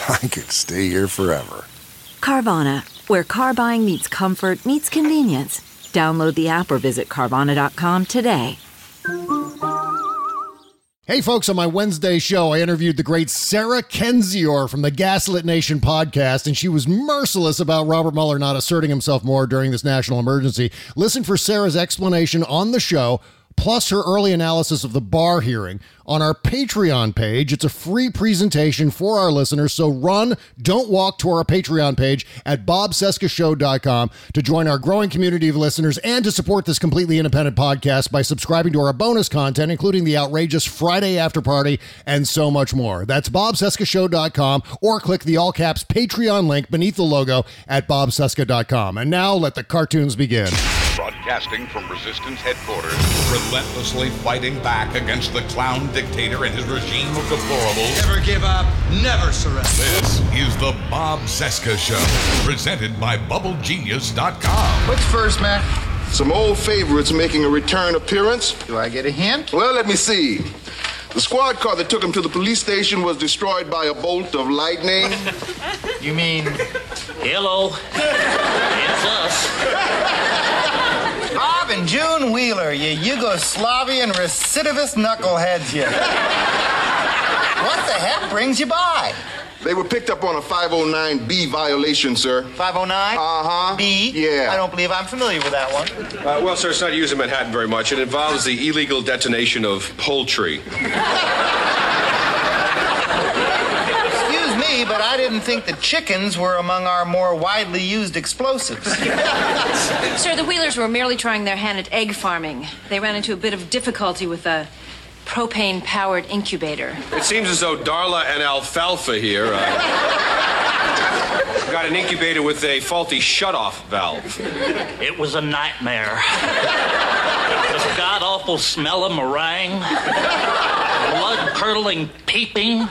I could stay here forever. Carvana, where car buying meets comfort, meets convenience. Download the app or visit Carvana.com today. Hey, folks, on my Wednesday show, I interviewed the great Sarah Kendzior from the Gaslit Nation podcast, and she was merciless about Robert Mueller not asserting himself more during this national emergency. Listen for Sarah's explanation on the show plus her early analysis of the Barr hearing on our Patreon page. It's a free presentation for our listeners, so run, don't walk to our Patreon page at bobcescashow.com to join our growing community of listeners and to support this completely independent podcast by subscribing to our bonus content, including the outrageous Friday after party and so much more. That's bobcescashow.com or click the all caps Patreon link beneath the logo at bobcesca.com. And now let the cartoons begin. Broadcasting from Resistance headquarters, relentlessly fighting back against the clown dictator and his regime of deplorables. Never give up, never surrender. This is the Bob Cesca Show, presented by BubbleGenius.com. What's first, Mac? Some old favorites making a return appearance. Do I get a hint? Well, let me see. The squad car that took him to the police station was destroyed by a bolt of lightning. You mean Hello. it's us. Bob and June Wheeler, you Yugoslavian recidivist knuckleheads, you. what the heck brings you by? They were picked up on a 509B violation, sir. 509? Uh-huh. B? Yeah. I don't believe I'm familiar with that one. Uh, well, sir, it's not used in Manhattan very much. It involves the illegal detonation of poultry. me, but I didn't think the chickens were among our more widely used explosives. Sir, the Wheelers were merely trying their hand at egg farming. They ran into a bit of difficulty with a propane powered incubator. It seems as though Darla and Alfalfa here uh, got an incubator with a faulty shutoff valve. It was a nightmare. the god awful smell of meringue, blood curdling peeping.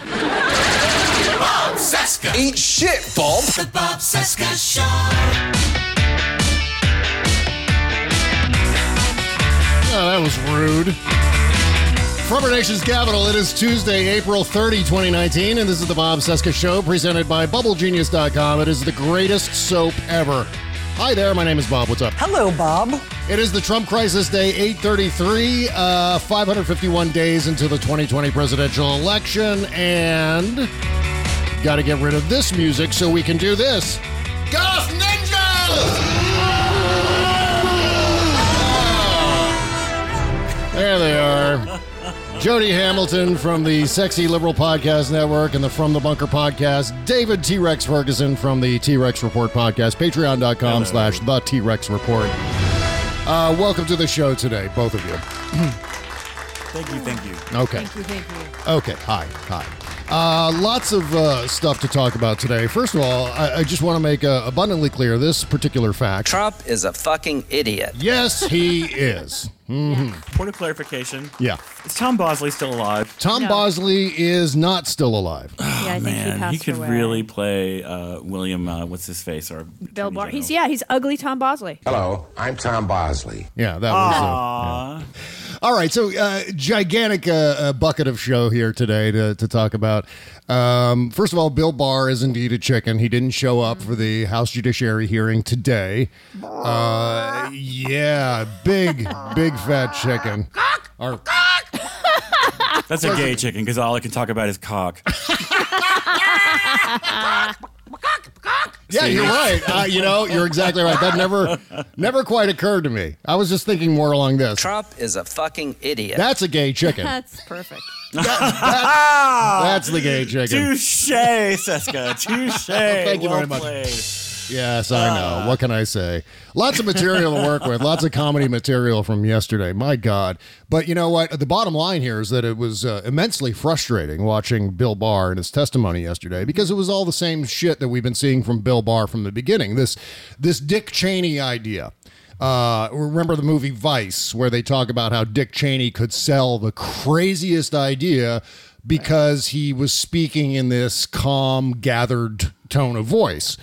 Bob Cesca. Eat shit, Bob. The Bob Cesca Show. Oh, that was rude. From our nation's capital, it is Tuesday, April 30, 2019, and this is the Bob Cesca Show presented by BubbleGenius.com. It is the greatest soap ever. Hi there, my name is Bob. What's up? Hello, Bob. It is the Trump Crisis Day 833, uh, 551 days into the 2020 presidential election, and got to get rid of this music so we can do this. Goth Ninjas! There they are. Jody Hamilton from the Sexy Liberal Podcast Network and the From the Bunker Podcast. David T Rex Ferguson from the T Rex Report Podcast. Patreon.com slash the T Rex Report. Uh, welcome to the show today, both of you. Thank you, thank you. Okay. Thank you, thank you. Okay. Hi. Hi. Uh, lots of uh, stuff to talk about today. First of all, I, I just want to make uh, abundantly clear this particular fact. Trump is a fucking idiot. Yes, he is. Mhm. Point of clarification. Yeah. Is Tom Bosley still alive? Tom Bosley is not still alive. Yeah, I think he Man, passed he, could away. really play uh, William. Uh, what's his face? Or Bill Barr. He's yeah, he's ugly Tom Bosley. Hello, I'm Tom Bosley. Yeah, that was. Uh, yeah. All right, so uh, gigantic uh, uh, bucket of show here today to, to talk about. Um, first of all, Bill Barr is indeed a chicken. He didn't show up for the House Judiciary hearing today. Uh, yeah, big, big fat chicken. Cock or- cock That's a gay chicken because all I can talk about is cock. Yeah, you're right. Uh, you know, you're exactly right. That never, never quite occurred to me. I was just thinking more along this. Trump is a fucking idiot. That's a gay chicken. That's perfect. That's the gay chicken. Touche, Cesca. Touche. Thank you well very much. Played. Yes, I know. What can I say? Lots of material to work with. Lots of comedy material from yesterday. My God. But you know what? The bottom line here is that it was uh, immensely frustrating watching Bill Barr and his testimony yesterday because it was all the same shit that we've been seeing from Bill Barr from the beginning. This this Dick Cheney idea. Uh, remember the movie Vice, where they talk about how Dick Cheney could sell the craziest idea because he was speaking in this calm, gathered tone of voice.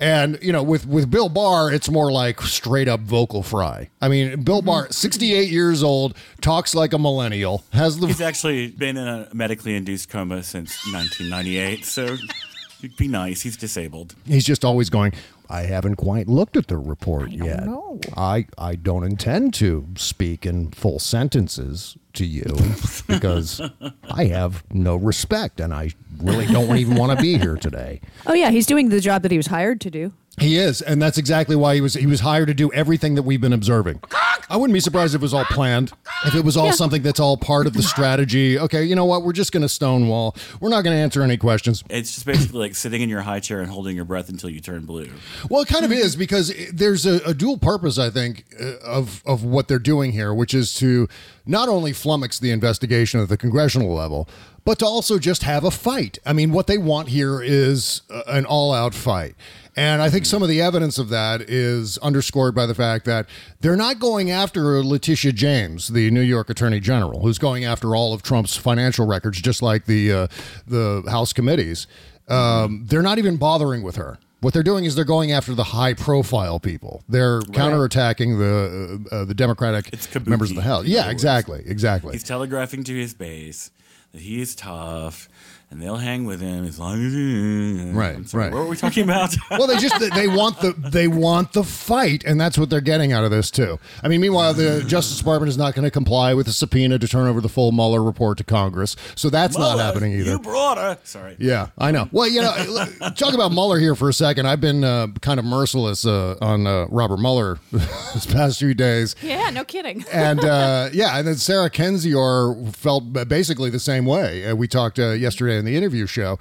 And you know, with with Bill Barr, it's more like straight up vocal fry. I mean, Bill Barr, mm-hmm. sixty eight years old, talks like a millennial. Has the He's actually been in a medically induced coma since 1998, so it'd be nice. He's disabled. He's just always going. I haven't quite looked at the report yet. I I don't intend to speak in full sentences to you because I have no respect and I really don't even want to be here today. Oh yeah, he's doing the job that he was hired to do. He is, and that's exactly why he was he was hired to do everything that we've been observing. I wouldn't be surprised if it was all planned. If it was all something that's all part of the strategy. Okay, you know what? We're just going to stonewall. We're not going to answer any questions. It's just basically like sitting in your high chair and holding your breath until you turn blue. Well, it kind of is because there's a, a dual purpose, I think, uh, of of what they're doing here, which is to not only flummox the investigation at the congressional level, but to also just have a fight. I mean, what they want here is uh, an all-out fight. And I think some of the evidence of that is underscored by the fact that they're not going after Letitia James, the New York Attorney General, who's going after all of Trump's financial records, just like the uh, the House committees. Um, they're not even bothering with her. What they're doing is they're going after the high profile people. They're counterattacking the uh, uh, the Democratic members of the House. Yeah, exactly, exactly. He's telegraphing to his base that he is tough and they'll hang with him as long as he. Right, I'm sorry, right. What were we talking about? well, they just they want the they want the fight, and that's what they're getting out of this too. I mean, meanwhile, the Justice Department is not going to comply with the subpoena to turn over the full Mueller report to Congress, so that's not happening either. You brought her. Sorry. Yeah, I know. Well, you know, talk about Mueller here for a second. I've been uh, kind of merciless uh, on uh, Robert Mueller this past few days. Yeah, no kidding. and uh, yeah, and then Sarah Kendzior felt basically the same way. Uh, we talked uh, yesterday in the interview show,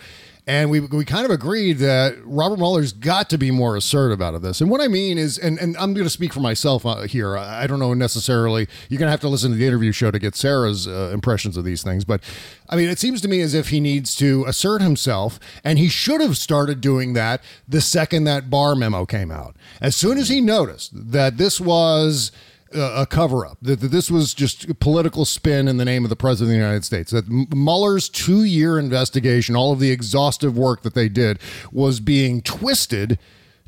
and we we kind of agreed that Robert Mueller's got to be more assertive out of this. And what I mean is, and, and I'm going to speak for myself uh, here. I don't know necessarily. You're going to have to listen to the interview show to get Sarah's uh, impressions of these things. But I mean, it seems to me as if he needs to assert himself, and he should have started doing that the second that Barr memo came out. As soon as he noticed that this was a cover up, that, this was just political spin in the name of the President of the United States, that Mueller's two year investigation, all of the exhaustive work that they did, was being twisted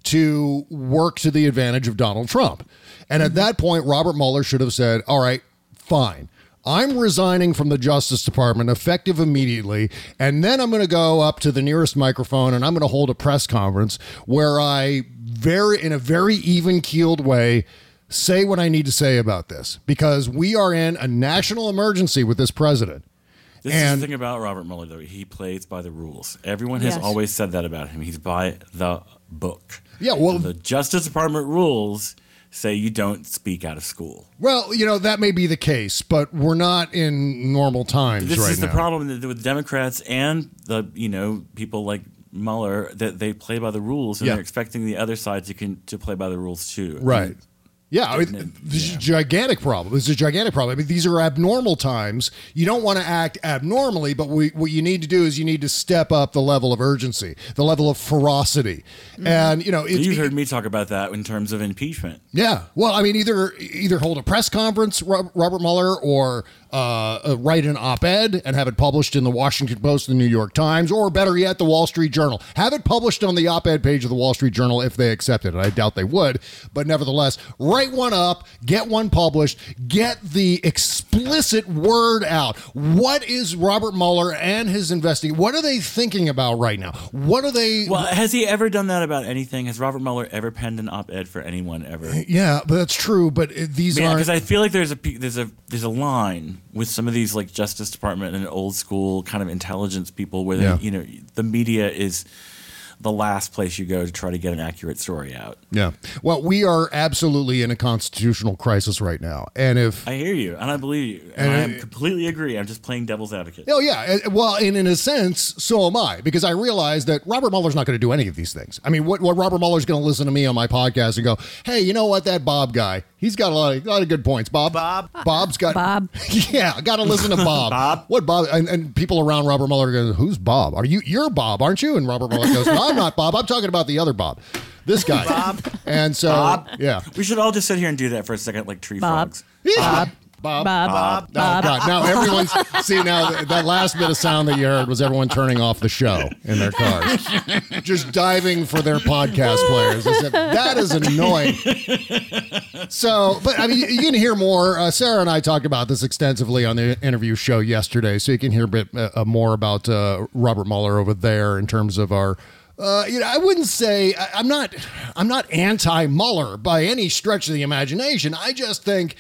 to work to the advantage of Donald Trump. And at that point, Robert Mueller should have said, all right, fine. I'm resigning from the Justice Department effective immediately, and then I'm going to go up to the nearest microphone and I'm going to hold a press conference where I very in a very even keeled way say what I need to say about this because we are in a national emergency with this president. This is the thing about Robert Mueller, though. He plays by the rules. Everyone has Yes. always said that about him. He's by the book. Yeah, well- the Justice Department rules say you don't speak out of school. Well, you know, that may be the case, but we're not in normal times This right is the now. problem with Democrats and the you know people like Mueller that they play by the rules and Yeah. they're expecting the other side to can, to play by the rules too. Right. Yeah, I mean, this is a gigantic problem. This is a gigantic problem. I mean, these are abnormal times. You don't want to act abnormally, but we, what you need to do is you need to step up the level of urgency, the level of ferocity, mm-hmm. and you know, it, You've heard me talk about that in terms of impeachment. yeah. Well, I mean, either either hold a press conference, Robert Mueller, or uh, uh, write an op-ed and have it published in the Washington Post, the New York Times, or better yet, the Wall Street Journal. Have it published on the op-ed page of the Wall Street Journal if they accept it. And I doubt they would, but nevertheless, write one up, get one published, get the explicit word out. What is Robert Mueller and his investigation? What are they thinking about right now? What are they? Well, has he ever done that about anything? Has Robert Mueller ever penned an op-ed for anyone ever? yeah, but that's true. But these Yeah, aren't. because I feel like there's a there's a there's a line with some of these like Justice Department and old school kind of intelligence people where they, you know the media is the last place you go to try to get an accurate story out. Yeah. Well, we are absolutely in a constitutional crisis right now. And if I hear you, and I believe you, and, And I it- completely agree. I'm just playing devil's advocate. Oh yeah, well, and in a sense, so am I, because I realize that Robert Mueller's not going to do any of these things. I mean, what, what Robert Mueller's going to listen to me on my podcast and go, "Hey, you know what? That Bob guy, he's got a lot of, lot of good points. Bob, Bob, Bob's got Bob. yeah, got to listen to Bob. Bob, what Bob? And, and people around Robert Mueller go, "Who's Bob? Are you? You're Bob, aren't you?" And Robert Mueller goes, "No, I'm not Bob. I'm talking about the other Bob, this guy." Bob. And so, Bob. yeah, We should all just sit here and do that for a second, like tree Bob. frogs. Bob. Bob. Bob. Oh, God. Now everyone's see now that, that last bit of sound that you heard was everyone turning off the show in their cars, just diving for their podcast players. I said, that is annoying. So, but I mean, you, you can hear more. Uh, Sarah and I talked about this extensively on the interview show yesterday, so you can hear a bit uh, more about uh, Robert Mueller over there in terms of our. Uh, you know, I wouldn't say I, I'm not. I'm not anti Mueller by any stretch of the imagination. I just think,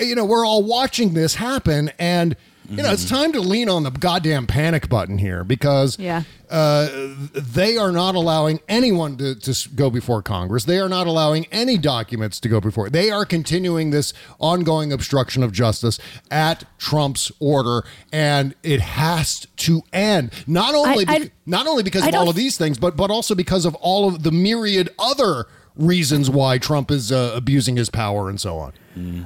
you know, we're all watching this happen, and you know, it's time to lean on the goddamn panic button here because Yeah. uh, they are not allowing anyone to, to s- go before Congress. They are not allowing any documents to go before. They are continuing this ongoing obstruction of justice at Trump's order, and it has to end. Not only I- bec- not only because I of all don't- of these things, but but also because of all of the myriad other reasons why Trump is uh, abusing his power and so on.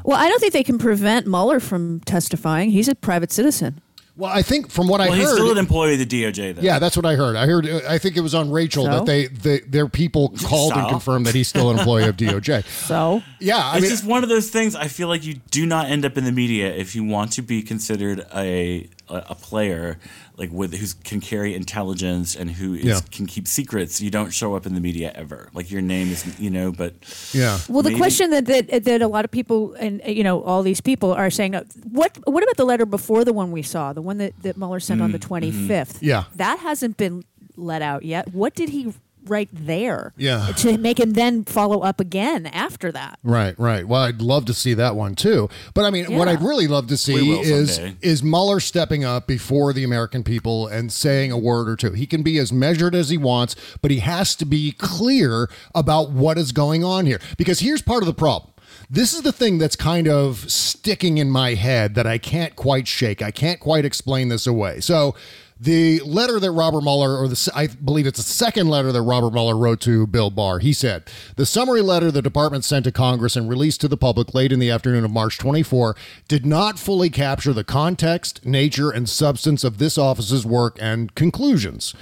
Well, I don't think they can prevent Mueller from testifying. He's a private citizen. Well, I think from what I heard, he's still an employee of the DOJ, though. Yeah, that's what I heard. I heard. I think it was on Rachel So? that they, they their people called and confirmed that he's still an employee of DOJ. So Yeah, I it's mean, just one of those things. I feel like you do not end up in the media if you want to be considered a a, a player like with who can carry intelligence and who is, Yeah. can keep secrets. You don't show up in the media ever. Like your name is, you know. But yeah. Well, the maybe- question that, that that a lot of people and you know all these people are saying, uh, what what about the letter before the one we saw, the one that that Mueller sent on the twenty fifth? Yeah. that hasn't been let out yet. What did he write there? Yeah. to make him then follow up again after that. Right, right. Well, I'd love to see that one too. But I mean, what I'd really love to see is someday. is Mueller stepping up before the American people and saying a word or two. He can be as measured as he wants, but he has to be clear about what is going on here. Because here's part of the problem. This is the thing that's kind of sticking in my head that I can't quite shake. I can't quite explain this away. So, the letter that Robert Mueller, or the I believe it's the second letter that Robert Mueller wrote to Bill Barr, he said the summary letter the department sent to Congress and released to the public late in the afternoon of March 24 did not fully capture the context, nature, and substance of this office's work and conclusions.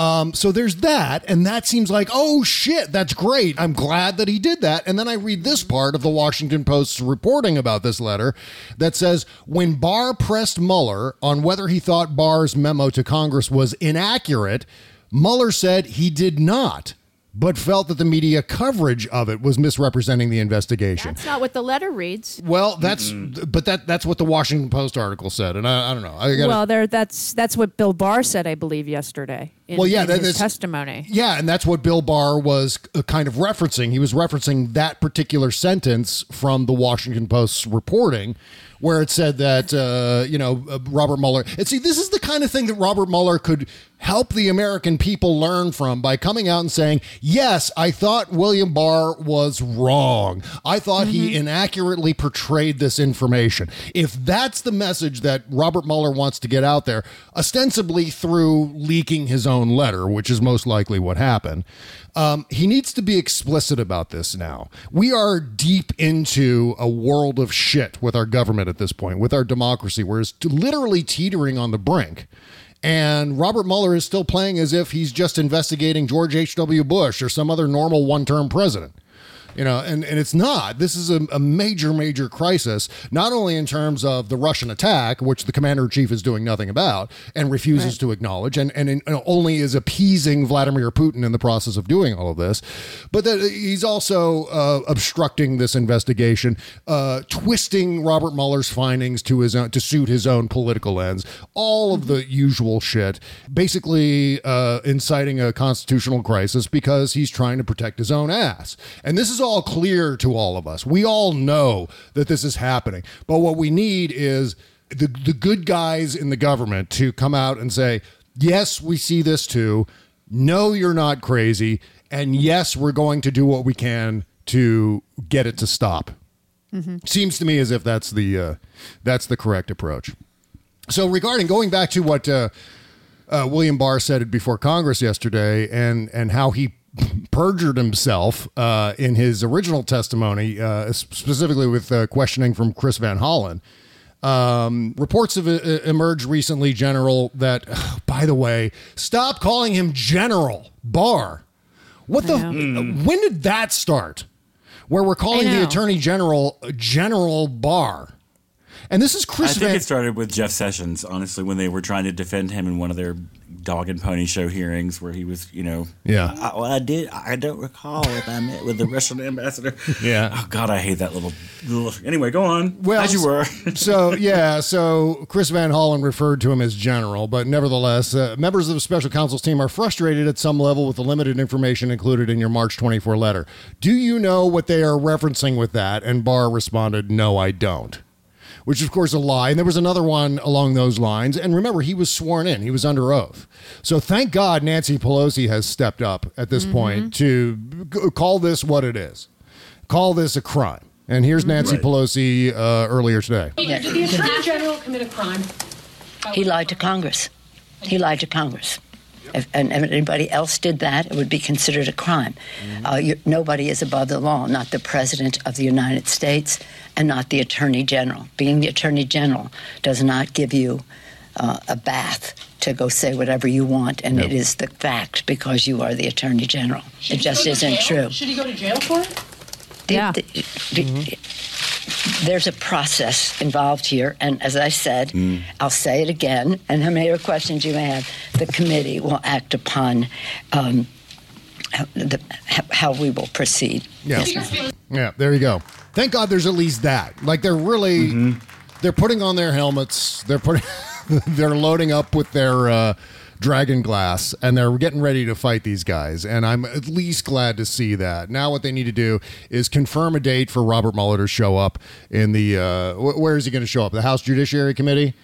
Um, so there's that, and that seems like, oh shit, that's great. I'm glad that he did that. And then I read this part of the Washington Post's reporting about this letter that says when Barr pressed Mueller on whether he thought Barr's memo to Congress was inaccurate, Mueller said he did not, but felt that the media coverage of it was misrepresenting the investigation. That's not what the letter reads. well, that's but that that's what the Washington Post article said, and I, I don't know. I gotta, Well, there. That's that's what Bill Barr said, I believe, yesterday. In, Well, yeah, in that his testimony. Yeah, and that's what Bill Barr was uh, kind of referencing. He was referencing that particular sentence from the Washington Post's reporting, where it said that uh, you know uh, Robert Mueller. And see, this is the kind of thing that Robert Mueller could help the American people learn from by coming out and saying, "Yes, I thought William Barr was wrong. I thought he inaccurately portrayed this information." If that's the message that Robert Mueller wants to get out there, ostensibly through leaking his own letter, which is most likely what happened. Um, he needs to be explicit about this now. We are deep into a world of shit with our government at this point, with our democracy, where it's literally teetering on the brink. And Robert Mueller is still playing as if he's just investigating George H.W. Bush or some other normal one term president. You know, and, and it's not. This is a, a major, major crisis, not only in terms of the Russian attack, which the commander in chief is doing nothing about and refuses to acknowledge, and, and, in- and only is appeasing Vladimir Putin in the process of doing all of this, but that he's also uh, obstructing this investigation, uh, twisting Robert Mueller's findings to his own, to suit his own political ends, all of the usual shit, basically uh, inciting a constitutional crisis because he's trying to protect his own ass. And this is all clear to all of us. We all know that this is happening. But what we need is the, the good guys in the government to come out and say, yes, we see this too. No, you're not crazy. And yes, we're going to do what we can to get it to stop. Seems to me as if that's the uh, that's the correct approach. So regarding going back to what uh, uh, William Barr said before Congress yesterday, and and how he perjured himself uh, in his original testimony, uh, specifically with uh, questioning from Chris Van Hollen. Um, reports have uh, emerged recently, General, that, by the way, stop calling him General Barr. What the? When did that start? Where we're calling the. Attorney General General Barr. And this is Chris I think Van. it started with Jeff Sessions, honestly, when they were trying to defend him in one of their dog and pony show hearings, where he was, you know, Yeah. I, well, I did. I don't recall if I met with the Russian ambassador. Yeah. Oh God, I hate that little. little anyway, go on. Well, as you were. so yeah, so Chris Van Hollen referred to him as general, but nevertheless, uh, members of the special counsel's team are frustrated at some level with the limited information included in your March 24 letter. Do you know what they are referencing with that? And Barr responded, "No, I don't." Which of course, a lie. And there was another one along those lines. And remember, he was sworn in, he was under oath. So thank God Nancy Pelosi has stepped up at this point to g- call this what it is. Call this a crime. And here's Nancy Right. Pelosi uh, earlier today. Did the Attorney General commit a crime? He lied to Congress. He lied to Congress. If, and if anybody else did that, it would be considered a crime. Uh, you, nobody is above the law, not the President of the United States and not the Attorney General. Being the Attorney General does not give you uh, a bath to go say whatever you want, and it is the fact because you are the Attorney General. Should it just isn't jail? true. Should he go to jail for it? Yeah. There's a process involved here, and as I said, I'll say it again, and how many other questions you may have, the committee will act upon um, how, the, how- how we will proceed. Yeah. Yes. Yeah, there you go. Thank God there's at least that. Like they're really they're putting on their helmets. They're putting they're loading up with their uh dragon glass and they're getting ready to fight these guys and I'm at least glad to see that. Now what they need to do is confirm a date for Robert Mueller to show up in the uh wh- where is he going to show up? The House Judiciary Committee?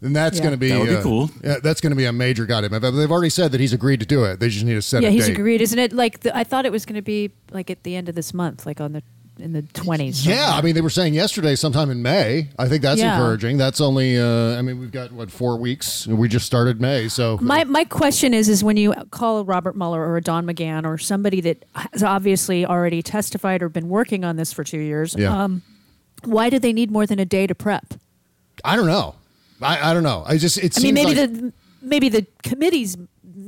And that's Yeah. going to be That would be uh, cool. Yeah, that's going to be a major goddamn. They've already said that he's agreed to do it. They just need to set yeah, a he's date. agreed, isn't it? Like the, I thought it was going to be like at the end of this month, like on the in the twenties. Yeah, I mean, they were saying yesterday, sometime in May. I think that's Yeah. encouraging. That's only, uh, I mean, we've got what four weeks. We just started May, so My my question is is when you call a Robert Mueller or a Don McGahn or somebody that has obviously already testified or been working on this for two years, Yeah. um, why do they need more than a day to prep? I don't know. I, I don't know. I just it I mean, maybe like the maybe the committee's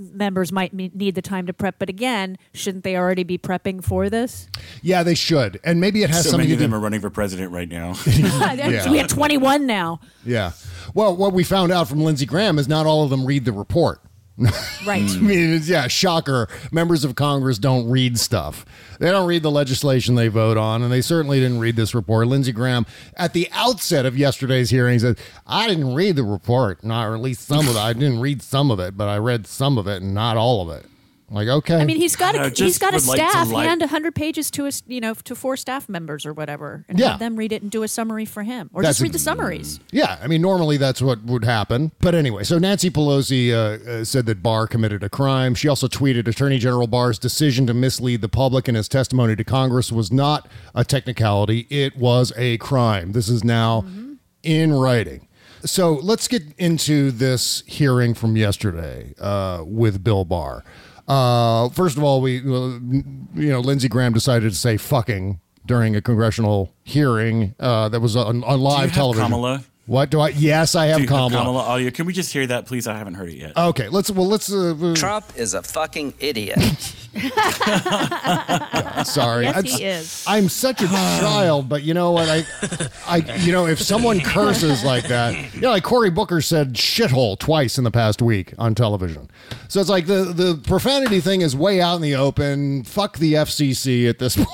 members might me- need the time to prep, but again, shouldn't they already be prepping for this? yeah, they should, and maybe it has so something many to of do. them are running for president right now. Yeah. We have twenty one now, yeah. Well, what we found out from Lindsey Graham is not all of them read the report. right? I mean, it's, yeah, shocker. Members of Congress don't read stuff. They don't read the legislation they vote on, and they certainly didn't read this report. Lindsey Graham, at the outset of yesterday's hearing, said, I didn't read the report, not or at least some of it. I didn't read some of it, but I read some of it and not all of it. Like, okay. I mean, he's got I a, just he's got a would like to staff like- hand hundred pages to us, you know, to four staff members or whatever, and Yeah. have them read it and do a summary for him, or That's just read a- the summaries. Yeah, I mean, normally that's what would happen. But anyway, so Nancy Pelosi uh, uh, said that Barr committed a crime. She also tweeted Attorney General Barr's decision to mislead the public in his testimony to Congress was not a technicality, it was a crime. This is now in writing. So let's get into this hearing from yesterday uh, with Bill Barr. Uh, first of all, we, uh, you know, Lindsey Graham decided to say fucking during a congressional hearing uh, that was on, on live Do you have television. Kamala? What do I? Yes, I have Do Kamala. Kamala audio. Can we just hear that, please? I haven't heard it yet. Okay, let's. Well, let's. Uh, uh, Trump is a fucking idiot. sorry, Yes, It's- he is. I'm such a child, but you know what? I, I, you know, if someone curses like that, you know, like Cory Booker said "shithole" twice in the past week on television. So it's like the the profanity thing is way out in the open. Fuck the FCC at this point.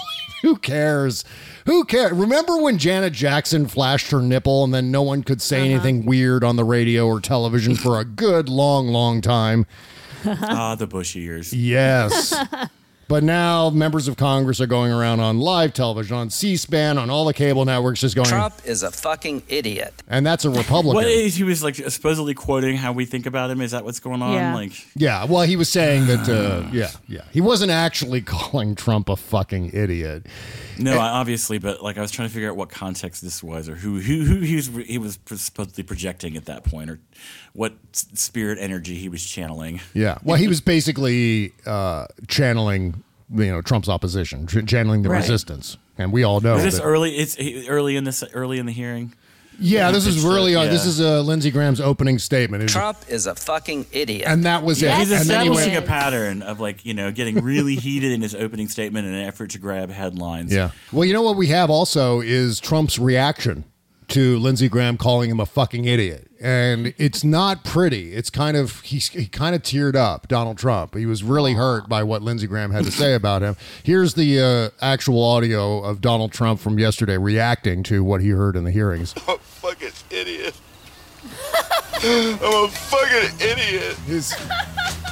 Who cares? Who cares? Remember when Janet Jackson flashed her nipple and then no one could say anything weird on the radio or television for a good long, long time? Ah, the Bush years. Yes. But now members of Congress are going around on live television, on C-SPAN, on all the cable networks, just going. Trump is a fucking idiot. And that's a Republican. What is he was like supposedly quoting how we think about him? Is that what's going on? Yeah. Like, Yeah, well, he was saying that. Uh, yeah, yeah, he wasn't actually calling Trump a fucking idiot. no, I, obviously, but like I was trying to figure out what context this was, or who who who he was he was supposedly projecting at that point, or what spirit energy he was channeling. Yeah, well, he was basically uh, channeling, you know, Trump's opposition, ch- channeling the Right. resistance, and we all know Is this that- early? It's early in this early in the hearing. Yeah, this is really uh, on. This yeah. is uh, Lindsey Graham's opening statement, It Trump is a fucking idiot. and that was it. He's And then he establishing went- a pattern of like you know getting really heated in his opening statement in an effort to grab headlines. Yeah. Well, you know what we have also is Trump's reaction to Lindsey Graham calling him a fucking idiot. And it's not pretty. It's kind of he, he kind of teared up, Donald Trump. He was really hurt by what Lindsey Graham had to say about him. Here's the uh, actual audio of Donald Trump from yesterday reacting to what he heard in the hearings. I'm a fucking idiot. I'm a fucking idiot. He's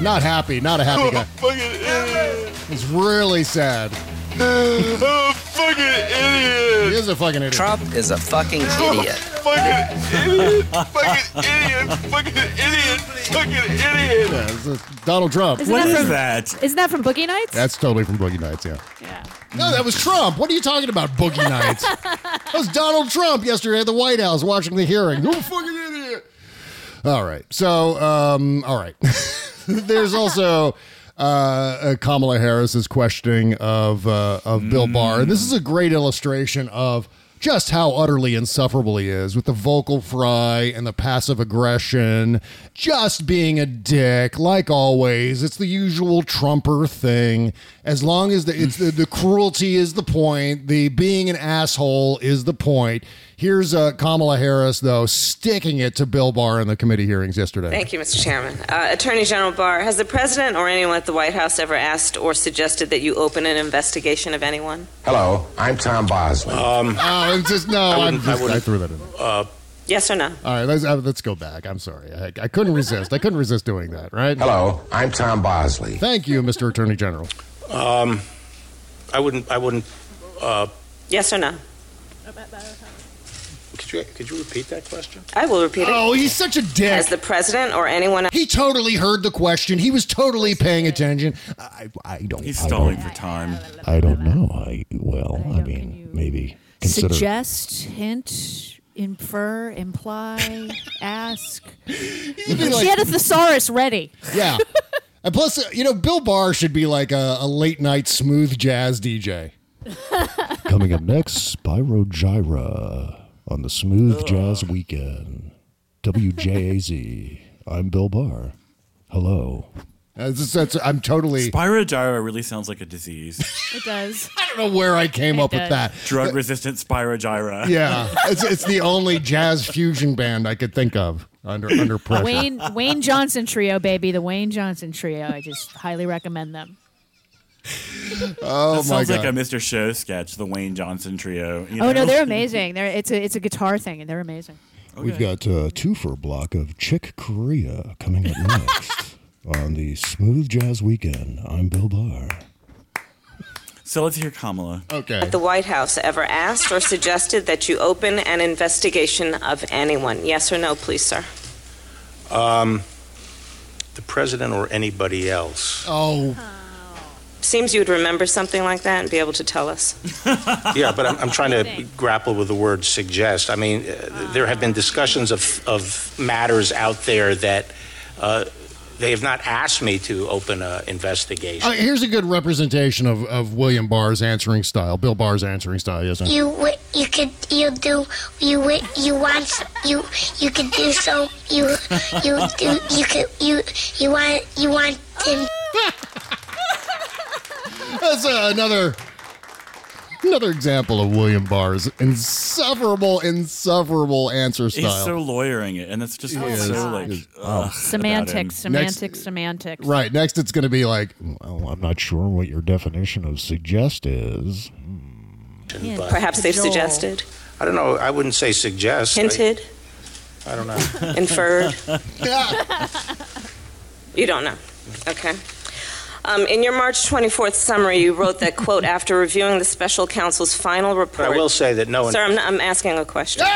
not happy, not a happy I'm a guy. fucking idiot. He's really sad. I'm a fucking idiot. He is a fucking idiot. Trump is a fucking idiot. Fucking idiot. Fucking idiot. Fucking idiot. Fucking idiot. Yeah, it's, uh, Donald Trump. Isn't that from, Isn't that from Boogie Nights? That's totally from Boogie Nights, yeah. Yeah. No, that was Trump. What are you talking about, Boogie Nights? that was Donald Trump yesterday at the White House watching the hearing. You fucking idiot. All right. So, um, all right. There's also uh, uh, Kamala Harris's questioning of uh, of Bill Barr, and this is a great illustration of just how utterly insufferable he is with the vocal fry and the passive aggression, just being a dick, like always. It's the usual Trumper thing. As long as the it's the, the cruelty is the point, the being an asshole is the point. Here's uh, Kamala Harris, though, sticking it to Bill Barr in the committee hearings yesterday. Thank you, Mr. Chairman. Uh, Attorney General Barr, has the president or anyone at the White House ever asked or suggested that you open an investigation of anyone? Hello, I'm Tom Bosley. Um, oh, it's just no. I I'm wouldn't- I I, threw that in. Uh, Yes or no? All right, let's uh, let's go back. I'm sorry, I, I couldn't resist. I couldn't resist doing that. Right? hello, I'm Tom Bosley. Thank you, Mr. Attorney General. Um, I wouldn't. I wouldn't. Uh, Yes or no? Could you could you repeat that question? I will repeat it. Oh, he's such a dick. Has the president or anyone else, He totally heard the question. He was totally paying attention. I, I don't. He's I stalling don't- for time. I don't know. I well, I mean, maybe consider. Suggest, hint, infer, imply, ask. be she like- had a thesaurus ready. Yeah. And plus, uh, you know, Bill Barr should be like a, a late night smooth jazz DJ. Coming up next, Spyro Gyra on the Smooth Jazz Weekend. WJAZ. I'm Bill Barr. Hello. Uh, that's, that's, I'm totally. Spirogyra really sounds like a disease. It does. I don't know where I came up with does. that. Drug uh, resistant Spirogyra. Yeah, it's, it's the only jazz fusion band I could think of under under pressure. Wayne Wayne Johnson Trio, baby, the Wayne Johnson Trio. I just highly recommend them. Oh that sounds like a Mr. Show sketch, the Wayne Johnson Trio. you Oh no, they're amazing. They're it's a it's a guitar thing, and they're amazing. We've got a twofer block of Chick Corea coming up next on the Smooth Jazz Weekend. I'm Bill Barr. So let's hear Kamala. Okay. at the White House ever asked or suggested that you open an investigation of anyone? Yes or no, please, sir? Um, the president or anybody else? Oh. Seems you would remember something like that and be able to tell us. Yeah, but I'm, I'm trying to grapple with the word suggest. I mean, uh, there have been discussions of, of matters out there that uh, they have not asked me to open an investigation. Uh, here's a good representation of, of William Barr's answering style, Bill Barr's answering style, isn't it? You you could you do you you want you you could do so you you do you could you you want you want him That's uh, another another example of William Barr's insufferable, insufferable answer style. He's so lawyering it, and it's just He so is. like is. ugh, Oh. about. Semantics, semantics, semantics. Right. Next, it's going to be like, well, I'm not sure what your definition of suggest is. But- Perhaps they've suggested, I don't know. I wouldn't say suggest. I- hinted, I, don't know. inferred. You don't know. Okay. Um, in your March 24th summary, you wrote that, quote, after reviewing the special counsel's final But report. I will say that no one. Sir, I'm, I'm asking a question.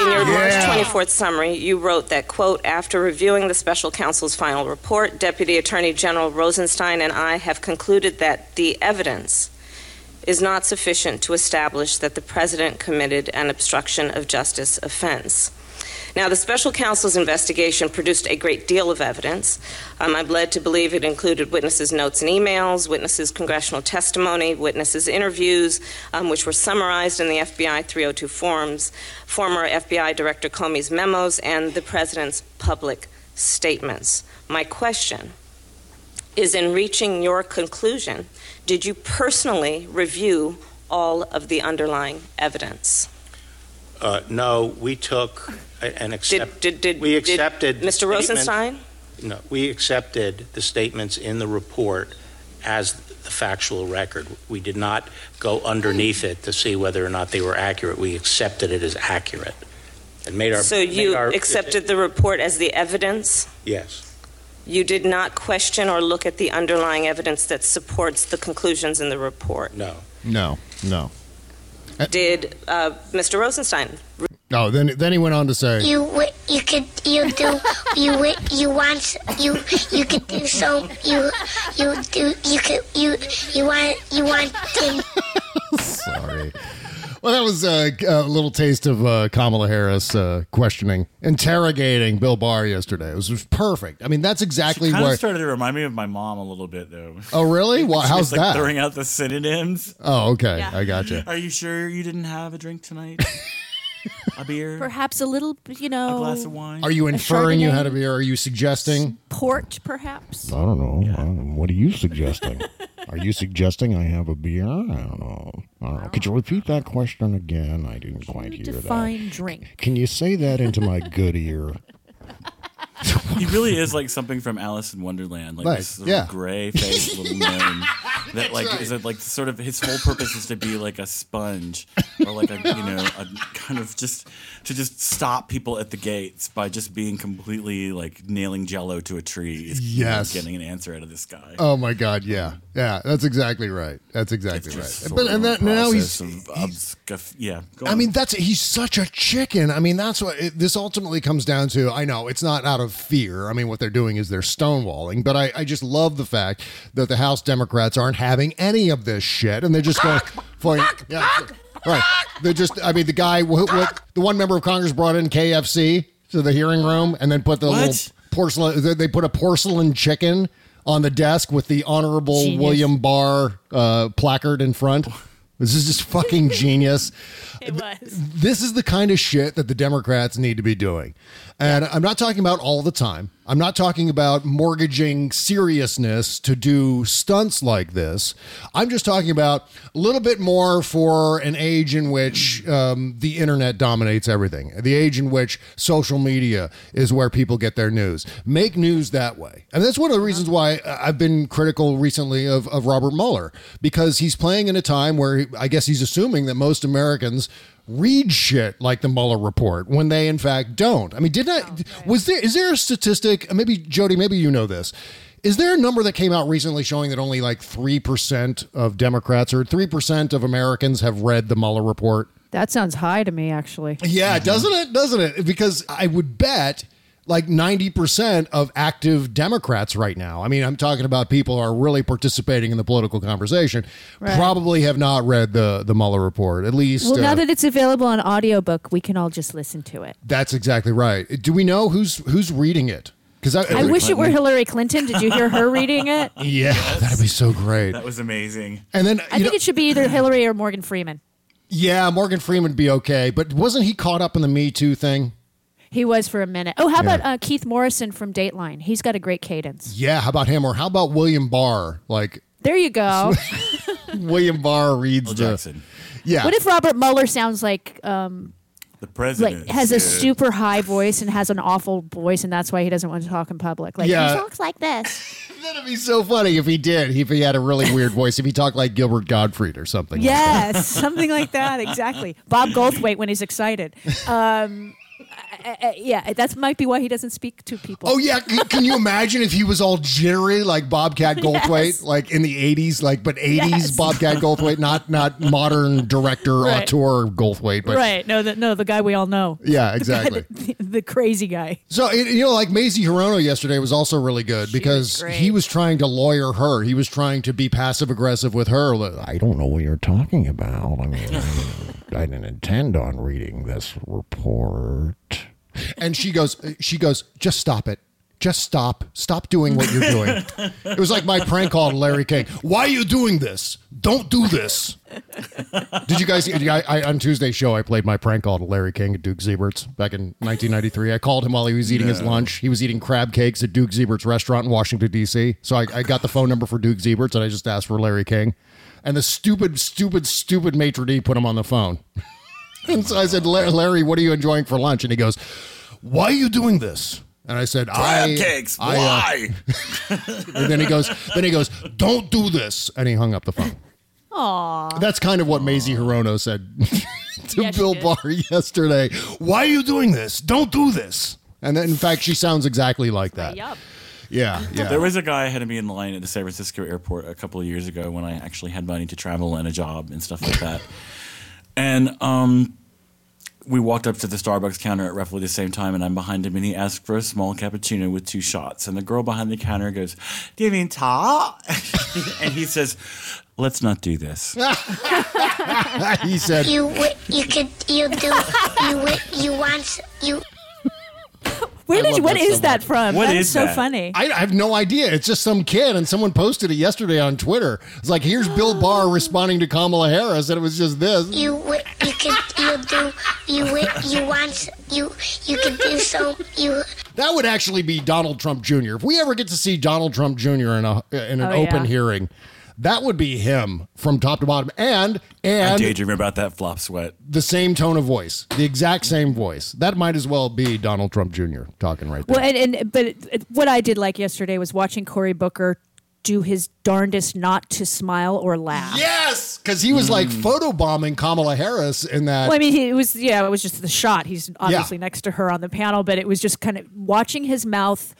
In your Yeah. March 24th summary, you wrote that, quote, after reviewing the special counsel's final report, Deputy Attorney General Rosenstein and I have concluded that the evidence is not sufficient to establish that the president committed an obstruction of justice offense. Now, the special counsel's investigation produced a great deal of evidence. Um, I'm led to believe it included witnesses' notes and emails, witnesses' congressional testimony, witnesses' interviews, um, which were summarized in the FBI 302 forms, former FBI Director Comey's memos, and the president's public statements. My question is in reaching your conclusion, did you personally review all of the underlying evidence? Uh, no, we took and accept. did- did- we did accepted Mr. statement- Rosenstein? No, we accepted the statements in the report as the factual record. We did not go underneath it to see whether or not they were accurate. We accepted it as accurate and made our. So made you our- accepted the report as the evidence? Yes. You did not question or look at the underlying evidence that supports the conclusions in the report? No. No, no. Did uh, Mr. Rosenstein? No, then then he went on to say, You you could you do you you want you you could do so you you do you could you you want you want to Sorry. Well, that was uh, a little taste of uh, Kamala Harris uh, questioning, interrogating Bill Barr yesterday. It was, it was perfect. I mean, that's exactly Kind what. of started to remind me of my mom a little bit, though. Oh, really? Why- how's was, like, that? Throwing out the synonyms. Oh, okay. I got you. Are you sure you didn't have a drink tonight? a beer? Perhaps a little, you know, A glass of wine? Are you inferring you had a beer? Are you suggesting? port, perhaps. I don't know. I don't know. What are you suggesting? are you suggesting I have a beer? I don't know. I don't know. Could you repeat that question again? I didn't quite hear that. Define drink. Can you say that into my good ear? He really is like something from Alice in Wonderland, like Right, this yeah. of gray-faced little gnome that, like, is it like sort of his whole purpose is to be like a sponge or like a you know a kind of just to just stop people at the gates by just being completely like nailing Jello to a tree. Is you know, Yes. getting an answer out of this guy. Oh my God! Yeah, yeah. That's exactly right. That's exactly right. But and that now he's. of obscuf- yeah. I on. mean, that's he's such a chicken. I mean, that's what it, this ultimately comes down to. I know it's not out of fear. I mean, what they're doing is they're stonewalling. But I, I just love the fact that the House Democrats aren't having any of this shit, and they're just going, going yeah, right. They're just. I mean, the guy, wh- the one member of Congress brought in KFC to the hearing room, and then put the What? little porcelain. they- They put a porcelain chicken on the desk with the Honorable Genius. William Barr uh, placard in front. This is just fucking genius. It was. This is the kind of shit that the Democrats need to be doing. And I'm not talking about all the time. I'm not talking about mortgaging seriousness to do stunts like this. I'm just talking about a little bit more for an age in which um, the internet dominates everything, the age in which social media is where people get their news. Make news that way. And that's one of the reasons why I've been critical recently of, of Robert Mueller, because he's playing in a time where I guess he's assuming that most Americans read shit like the Mueller report when they in fact don't. I mean, did not I oh, was there is there a statistic? Uh, maybe Jody, maybe you know this. Is there a number that came out recently showing that only like 3% of Democrats or 3% of Americans have read the Mueller report? That sounds high to me, actually. Yeah, doesn't it? Doesn't it? Because I would bet like 90% of active Democrats right now. I mean, I'm talking about people who are really participating in the political conversation, Right. probably have not read the the Mueller report. At least Well, now uh, that it's available on audiobook, we can all just listen to it. That's exactly right. Do we know who's who's reading it? Because I, I wish it were Hillary Clinton. Did you hear her reading it? Yeah, that'd be so great. that was amazing. And then I think know, it should be either Hillary or Morgan Freeman. yeah, Morgan Freeman would be okay, but wasn't he caught up in the Me Too thing? He was for a minute. Oh, how Yeah. about uh, Keith Morrison from Dateline? He's got a great cadence. Yeah, how about him? Or how about William Barr? Like There you go. William Barr reads Will the Jackson. yeah. What if Robert Mueller sounds like um, The president like has a super high voice and has an awful voice, and that's why he doesn't want to talk in public? Like Yeah. he talks like this. That'd be so funny if he did. If he had a really weird voice, if he talked like Gilbert Gottfried or something. like that. Yes, something like that. Exactly. Bob Goldthwait when he's excited. Um, uh, uh, yeah, that might be why he doesn't speak to people. Oh yeah, can, can you imagine if he was all jittery like Bobcat Goldthwait, Yes. like in the '80s, like but '80s Yes. Bobcat Goldthwait, not not modern director Right. auteur Goldthwait, but right. No, the, no, the guy we all know. Yeah, The exactly. that- The, the crazy guy. So you know, like Mazie Hirono yesterday was also really good because great. he was trying to lawyer her. He was trying to be passive aggressive with her. I don't know what you're talking about. I mean, I didn't intend on reading this report. And she goes, she goes, just stop it. Just stop. Stop doing what you're doing. it was like my prank call to Larry King. Why are you doing this? Don't do this. Did you guys? I, I, on Tuesday's show, I played my prank call to Larry King at Duke Zeibert's back in 1993. I called him while he was eating his lunch. He was eating crab cakes at Duke Zeibert's restaurant in Washington D.C. So I, I got the phone number for Duke Zeibert's and I just asked for Larry King. And the stupid, stupid, stupid maitre d put him on the phone. And so I said, Larry, what are you enjoying for lunch? And he goes, Why are you doing this? And I said, Crab I, cakes. I, uh, Why? and then he goes, then he goes, don't do this. And he hung up the phone. Aw. That's kind of what Mazie Hirono said to Yeah, Bill did. Barr yesterday. Why are you doing this? Don't do this. And then, in fact, she sounds exactly like that. Yup. Yeah, yeah. There was a guy ahead of me in the line at the San Francisco airport a couple of years ago when I actually had money to travel and a job and stuff like that. And um, we walked up to the Starbucks counter at roughly the same time, and I'm behind him, and he asked for a small cappuccino with two shots. And the girl behind the counter goes, "Do you mean ta?" and he says, "Let's not do this." he said, You you could you do you you want you Where did love you, what that is so that much. from? What that is is so that? funny. I, I have no idea. It's just some kid, and someone posted it yesterday on Twitter. It's like, here's Bill Barr responding to Kamala Harris, and it was just this. you you could you do you you want you you could do so you That would actually be Donald Trump Jr. If we ever get to see Donald Trump Jr. in a in an Oh, open yeah. hearing, that would be him from top to bottom, and and I and daydream about that flop sweat. the same tone of voice, the exact same voice. That might as well be Donald Trump Jr. talking right there. Well, and, and but it, it- what I did like yesterday was watching Cory Booker do his darndest not to smile or laugh. yes, because he was like hmm. photobombing Kamala Harris in that. Well, I mean, he, it was yeah, it was just the shot. He's obviously next to her on the panel, but it was just kind of watching his mouth.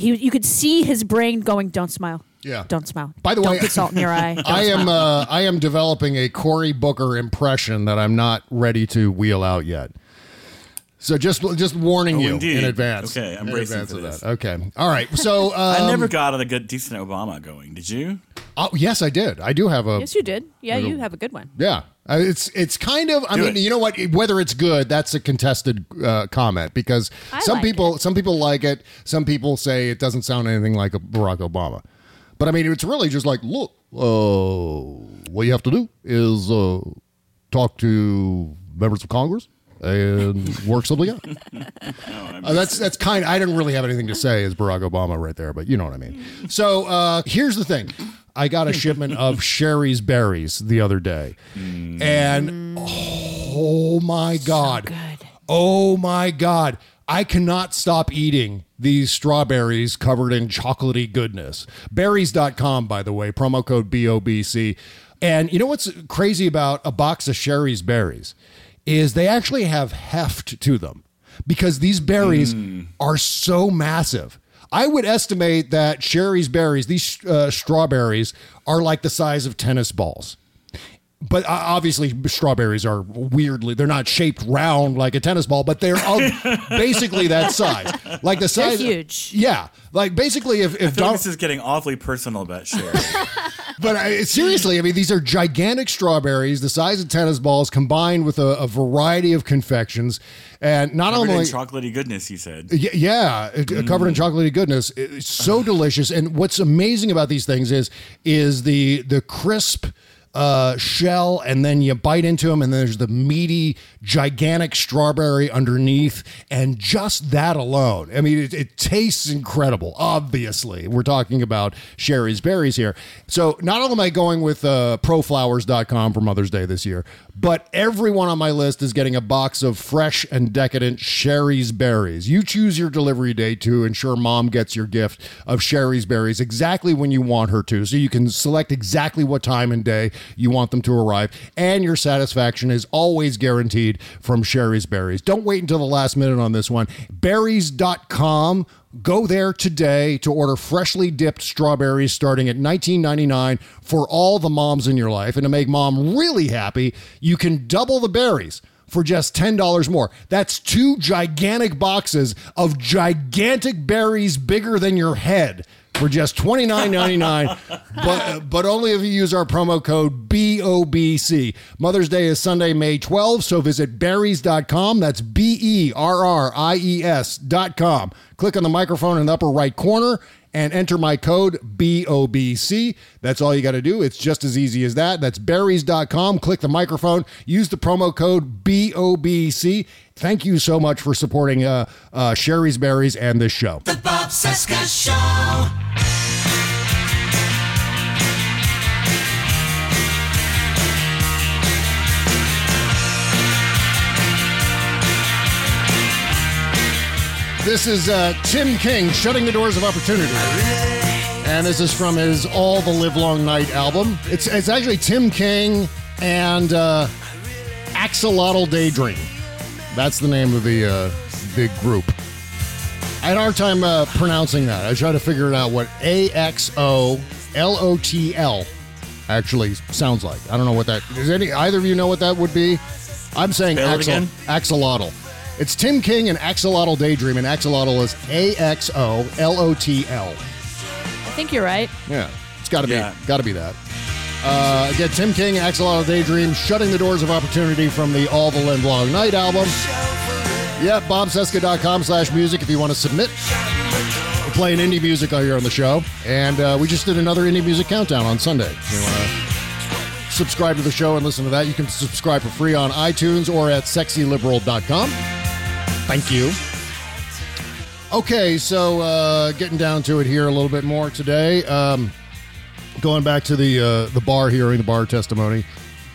He, you could see his brain going, "Don't smile, Yeah. don't smile." By the don't way, put salt in your eye. Don't I am smile." uh, I am developing a Cory Booker impression that I'm not ready to wheel out yet. So just just warning Oh, you indeed. in advance. Okay, I'm in bracing advance for of this. that. Okay, all right. So um, I never got a good, decent Obama going. Did you? Oh yes, I did. I do have a yes, you did. Yeah, Little- you have a good one. Yeah, Uh, it's it's kind of. I Do mean, it. you know what? Whether it's good, that's a contested uh, comment because I some like people some people like it. Some people say it doesn't sound anything like a Barack Obama. But I mean, it's really just like, look, uh, what you have to do is uh, talk to members of Congress and work something out. Uh, that's that's kind. I didn't really have anything to say as Barack Obama right there, but you know what I mean. So uh, here's the thing: I got a shipment of Shari's berries the other day, and oh my god, oh my god, I cannot stop eating these strawberries covered in chocolatey goodness. Berries.com, by the way, promo code BOBC. And you know what's crazy about a box of Shari's berries is they actually have heft to them because these berries are so massive. I would estimate that Shari's berries, these uh, strawberries, are like the size of tennis balls. But uh, obviously, strawberries are weirdly, they're not shaped round like a tennis ball, but they're of basically that size. Like the size. They're size. huge. Yeah. Like basically, if, I if feel like Don- this is getting awfully personal about Shari. but I, seriously, I mean, these are gigantic strawberries, the size of tennis balls, combined with a, a variety of confections, and not Covered in only chocolatey goodness, He said. Yeah, uh, covered in chocolatey goodness. It's so delicious. And what's amazing about these things is is the the crisp uh, shell, and then you bite into them, and there's the meaty, gigantic strawberry underneath, and just that alone. I mean, it, it tastes incredible. Obviously, we're talking about Shari's berries here. So not only am I going with uh, proflowers.com for Mother's Day this year, but everyone on my list is getting a box of fresh and decadent Shari's berries. You choose your delivery date to ensure mom gets your gift of Shari's berries exactly when you want her to. So you can select exactly what time and day you want them to arrive, and your satisfaction is always guaranteed from Shari's Berries. Don't wait until the last minute on this one. Berries.com. Go there today to order freshly dipped strawberries starting at $19.99 for all the moms in your life. And to make mom really happy, you can double the berries for just $10 more. That's two gigantic boxes of gigantic berries bigger than your head for just $29.99, but, but only if you use our promo code BOBC. Mother's Day is Sunday, May 12th, so visit berries.com. That's B E R R I E S.com. Click on the microphone in the upper right corner and enter my code BOBC. That's all you got to do. It's just as easy as that. That's berries.com. Click the microphone, use the promo code BOBC. Thank you so much for supporting uh, uh, Shari's Berries and this show. The Bob Cesca Show. This is uh, Tim King shutting the doors of opportunity. And this is from his All the Live Long Night album. It's, it's actually Tim King and uh, Axolotl Daydream. That's the name of the uh, big group. I had a hard time uh, pronouncing that. I tried to figure it out what A X O L O T L actually sounds like. I don't know what that does. Any either of you know what that would be? I'm saying Spell axol- axolotl. It's Tim King and Axolotl Daydream, and axolotl is A X O L O T L. I think you're right. Yeah, it's got to Yeah. be, got to be that. Uh, again, Tim King, Axolotl Daydream, shutting the doors of opportunity from the All the Live Long Night album. Yeah, bobcesca.com slash music if you want to submit. We're playing indie music here on the show, and uh, we just did another indie music countdown on Sunday. If you want to subscribe to the show and listen to that, you can subscribe for free on iTunes or at sexyliberal.com. Thank you. Okay, so uh, getting down to it here a little bit more today. Um, going back to the uh, the Barr hearing, the Barr testimony.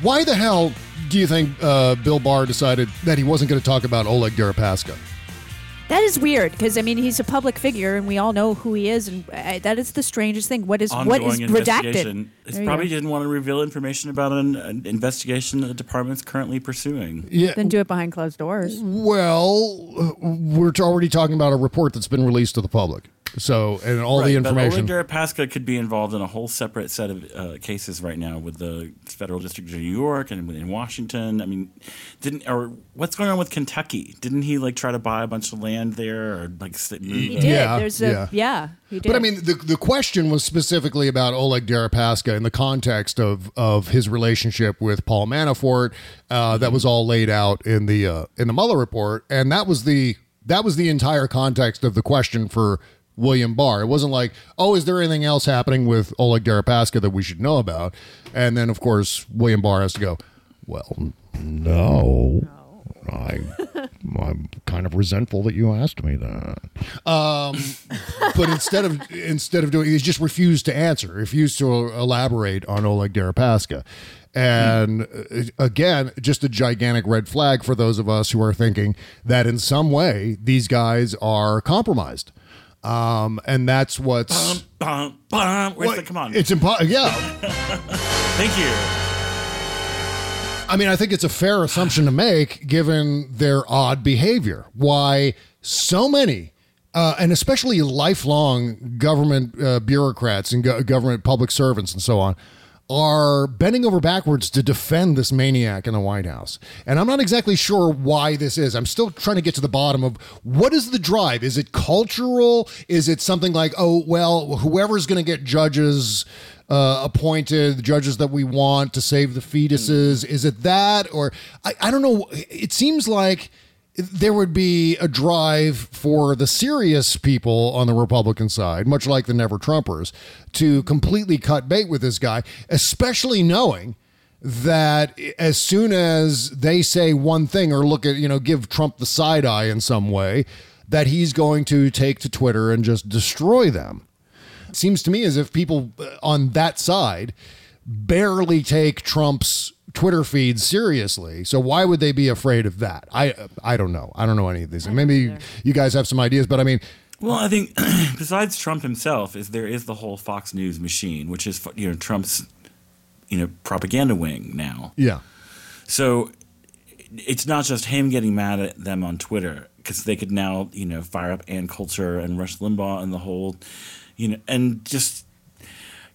Why the hell do you think uh, Bill Barr decided that he wasn't going to talk about Oleg Deripaska? That is weird because I mean he's a public figure and we all know who he is and uh, that is the strangest thing. What is what Ongoing is redacted? investigation. It's probably go. didn't want to reveal information about an, an investigation that the department's currently pursuing. Yeah. Then do it behind closed doors. Well, uh, we're already talking about a report that's been released to the public. So, and all the Right, but information. Oleg Deripaska could be involved in a whole separate set of uh, cases right now with the federal district of New York and in Washington. I mean, didn't or what's going on with Kentucky? Didn't he like try to buy a bunch of land there or like sit. He the- did. Yeah, There's a yeah. yeah. he did. But I mean, the the question was specifically about Oleg Deripaska in the context of of his relationship with Paul Manafort. Uh, that was all laid out in the uh, in the Mueller report, and that was the that was the entire context of the question for William Barr. It wasn't like, oh, is there anything else happening with Oleg Deripaska that we should know about? And then, of course, William Barr has to go. Well, no. I, I'm kind of resentful that you asked me that. Um, but instead of instead of doing, he just refused to answer, refused to elaborate on Oleg Deripaska. And uh, again, just a gigantic red flag for those of us who are thinking that in some way these guys are compromised. Um, and that's what's Bum, bum. Where's the come on? it's impossible. Yeah, Thank you. I mean, I think it's a fair assumption to make given their odd behavior. Why so many, uh, and especially lifelong government uh, bureaucrats and go- government public servants and so on, are bending over backwards to defend this maniac in the White House. And I'm not exactly sure why this is. I'm still trying to get to the bottom of what is the drive? Is it cultural? Is it something like, oh, well, whoever's going to get judges uh, appointed, judges that we want to save the fetuses? Is it that? Or I, I don't know. It seems like there would be a drive for the serious people on the Republican side, much like the Never Trumpers, to completely cut bait with this guy, especially knowing that as soon as they say one thing or look at, you know, give Trump the side eye in some way, that he's going to take to Twitter and just destroy them. It seems to me as if people on that side barely take Trump's Twitter feed seriously. So why would they be afraid of that? I I don't know. I don't know any of these. Maybe you guys have some ideas, but I mean, Well, I think besides Trump himself, is there is the whole Fox News machine, which is you know Trump's you know propaganda wing now. Yeah. So it's not just him getting mad at them on Twitter because they could now, you know, fire up Ann Coulter and Rush Limbaugh and the whole, you know, and just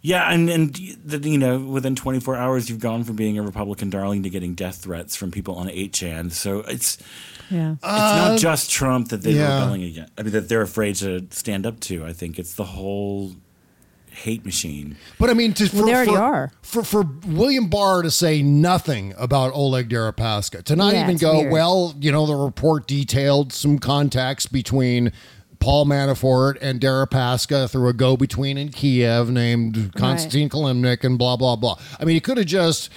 yeah, and and the, you know, within 24 hours, you've gone from being a Republican darling to getting death threats from people on 8chan. So it's Yeah. it's not uh, just Trump that they're yeah. rebelling against. I mean, that they're afraid to stand up to. I think it's the whole hate machine. But I mean, to, Well, for, they already for, are. For, for William Barr to say nothing about Oleg Deripaska, to not Yeah, even go, weird. well, you know, the report detailed some contacts between Paul Manafort and Deripaska through a go between in Kiev named Konstantin Kilimnik and blah, blah, blah. I mean, he could have just.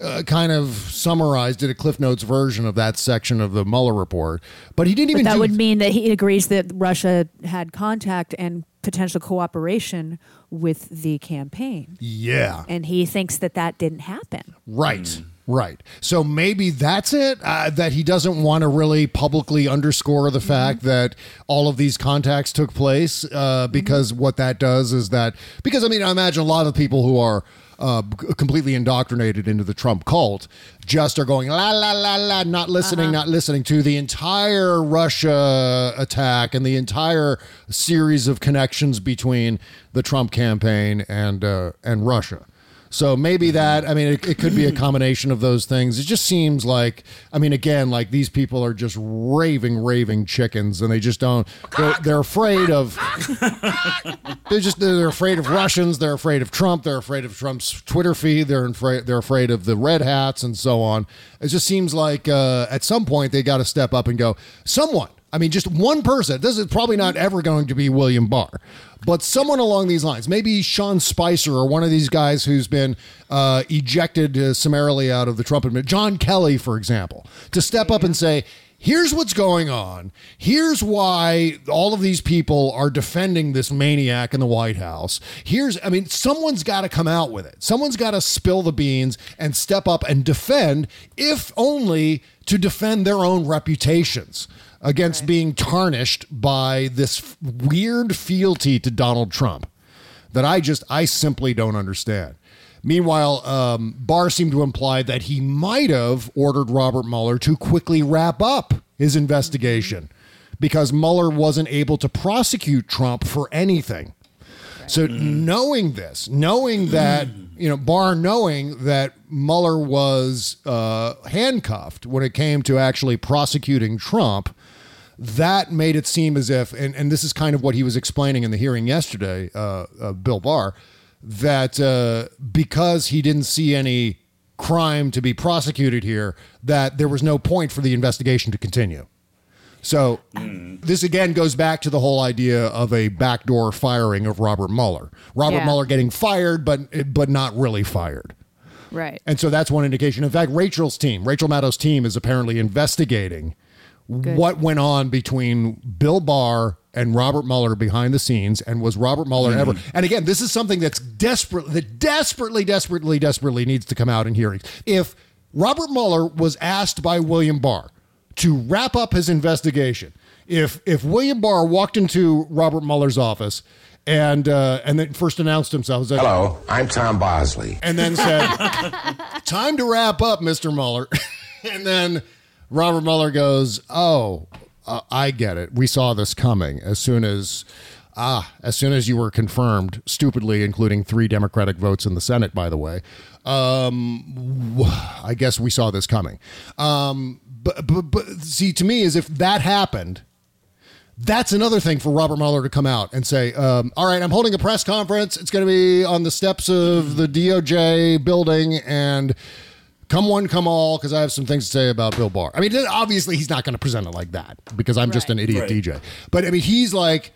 Uh, kind of summarized it a Cliff Notes version of that section of the Mueller report, but he didn't But even that do would mean that he agrees that Russia had contact and potential cooperation with the campaign. yeah. And he thinks that that didn't happen. Right. Right. So maybe that's it. Uh, that he doesn't want to really publicly underscore the fact that all of these contacts took place, uh, because what that does is that because I mean I imagine a lot of people who are uh, completely indoctrinated into the Trump cult just are going la la la la, not listening, not listening to the entire Russia attack and the entire series of connections between the Trump campaign and uh, and Russia. So maybe that, I mean, it, it could be a combination of those things. It just seems like, I mean, again, like these people are just raving, raving chickens and they just don't, they're, they're afraid of, they're just, they're afraid of Russians. They're afraid of Trump. They're afraid of Trump's Twitter feed. They're afraid, they're afraid of the red hats and so on. It just seems like uh, at some point they got to step up and go, someone, I mean, just one person. This is probably not ever going to be William Barr, but someone along these lines, maybe Sean Spicer or one of these guys who's been uh, ejected uh, summarily out of the Trump administration, John Kelly, for example, to step up and say, here's what's going on. Here's why all of these people are defending this maniac in the White House. Here's, I mean, someone's got to come out with it. Someone's got to spill the beans and step up and defend, if only to defend their own reputations against being tarnished by this weird fealty to Donald Trump that I just, I simply don't understand. Meanwhile, um, Barr seemed to imply that he might have ordered Robert Mueller to quickly wrap up his investigation because Mueller wasn't able to prosecute Trump for anything. So knowing this, knowing that you know Barr knowing that Mueller was uh, handcuffed when it came to actually prosecuting Trump, that made it seem as if, and, and this is kind of what he was explaining in the hearing yesterday, uh, uh, Bill Barr, that uh, because he didn't see any crime to be prosecuted here, that there was no point for the investigation to continue. So this again goes back to the whole idea of a backdoor firing of Robert Mueller. Robert Yeah. Mueller getting fired, but but not really fired. Right. And so that's one indication. In fact, Rachel's team, Rachel Maddow's team, is apparently investigating what went on between Bill Barr and Robert Mueller behind the scenes, and was Robert Mueller ever? And again, this is something that's desperate, that desperately, desperately, desperately needs to come out in hearings. If Robert Mueller was asked by William Barr to wrap up his investigation, if if William Barr walked into Robert Mueller's office and uh, and then first announced himself, as Hello, I'm Tom Bosley. and then said, "Time to wrap up, Mr. Mueller." and then Robert Mueller goes, "Oh, uh, I get it. We saw this coming as soon as." Ah, as soon as you were confirmed, stupidly, including three Democratic votes in the Senate, by the way, um, I guess we saw this coming. Um, but, but, but see, to me, is if that happened, that's another thing for Robert Mueller to come out and say, um, all right, I'm holding a press conference. It's going to be on the steps of the DOJ building and come one, come all, because I have some things to say about Bill Barr. I mean, obviously, he's not going to present it like that because I'm just an idiot Right. DJ. But I mean, he's like,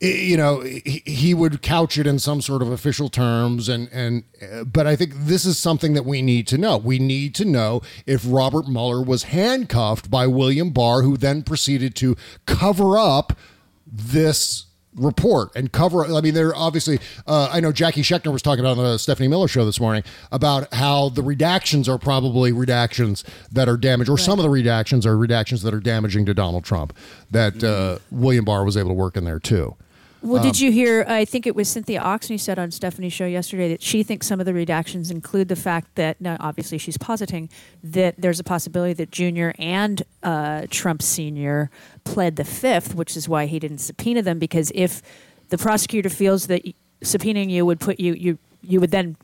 you know he, he would couch it in some sort of official terms and and uh, but i think this is something that we need to know we need to know if robert mueller was handcuffed by william barr who then proceeded to cover up this report and cover i mean there obviously uh, i know jackie schechner was talking about on the stephanie miller show this morning about how the redactions are probably redactions that are damaged or some of the redactions are redactions that are damaging to donald trump that uh, william barr was able to work in there too Well, Um, did you hear? I think it was Cynthia Alksne said on Stephanie's show yesterday that she thinks some of the redactions include the fact that, now obviously she's positing that there's a possibility that Junior and uh, Trump Senior pled the fifth, which is why he didn't subpoena them. Because if the prosecutor feels that subpoenaing you would put you you you would then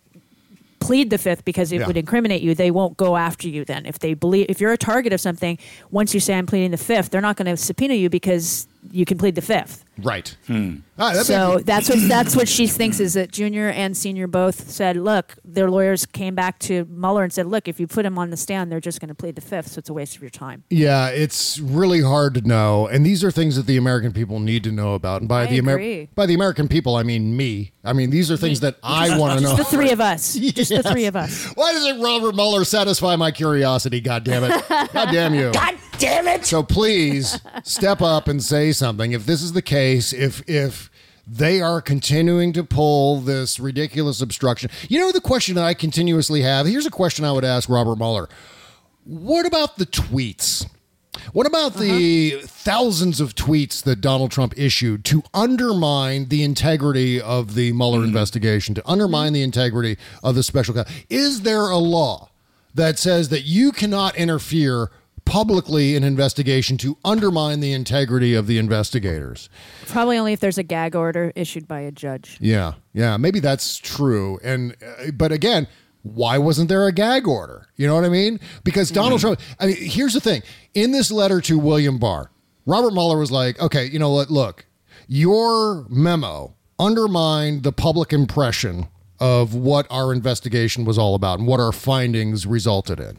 plead the fifth because it Yeah. would incriminate you, they won't go after you then. If they believe if you're a target of something, once you say I'm pleading the fifth, they're not going to subpoena you because you can plead the fifth. Right. Hmm. Ah, that so makes- that's what that's what she thinks is that Junior and Senior both said, look, their lawyers came back to Mueller and said, look, if you put him on the stand, they're just going to plead the fifth, so it's a waste of your time. Yeah, it's really hard to know, and these are things that the American people need to know about. And by I the agree. by the American people, I mean me. I mean these are things that I want to know. The three of us. Just the three of us. Why doesn't Robert Mueller satisfy my curiosity? God damn it! God damn you! God damn it! So please step up and say something. If this is the case, if if they are continuing to pull this ridiculous obstruction, you know the question that I continuously have. Here's a question I would ask Robert Mueller. What about the tweets? What about the uh-huh. thousands of tweets that Donald Trump issued to undermine the integrity of the Mueller mm-hmm. investigation, to undermine the mm-hmm. integrity of the special counsel? Is there a law that says that you cannot interfere publicly an investigation to undermine the integrity of the investigators? Probably only if there's a gag order issued by a judge. Yeah, yeah, maybe that's true. And uh, but again, why wasn't there a gag order? You know what I mean? Because Donald Trump. I mean, here's the thing: in this letter to William Barr, Robert Mueller was like, "Okay, you know what? Look, your memo undermined the public impression of what our investigation was all about and what our findings resulted in."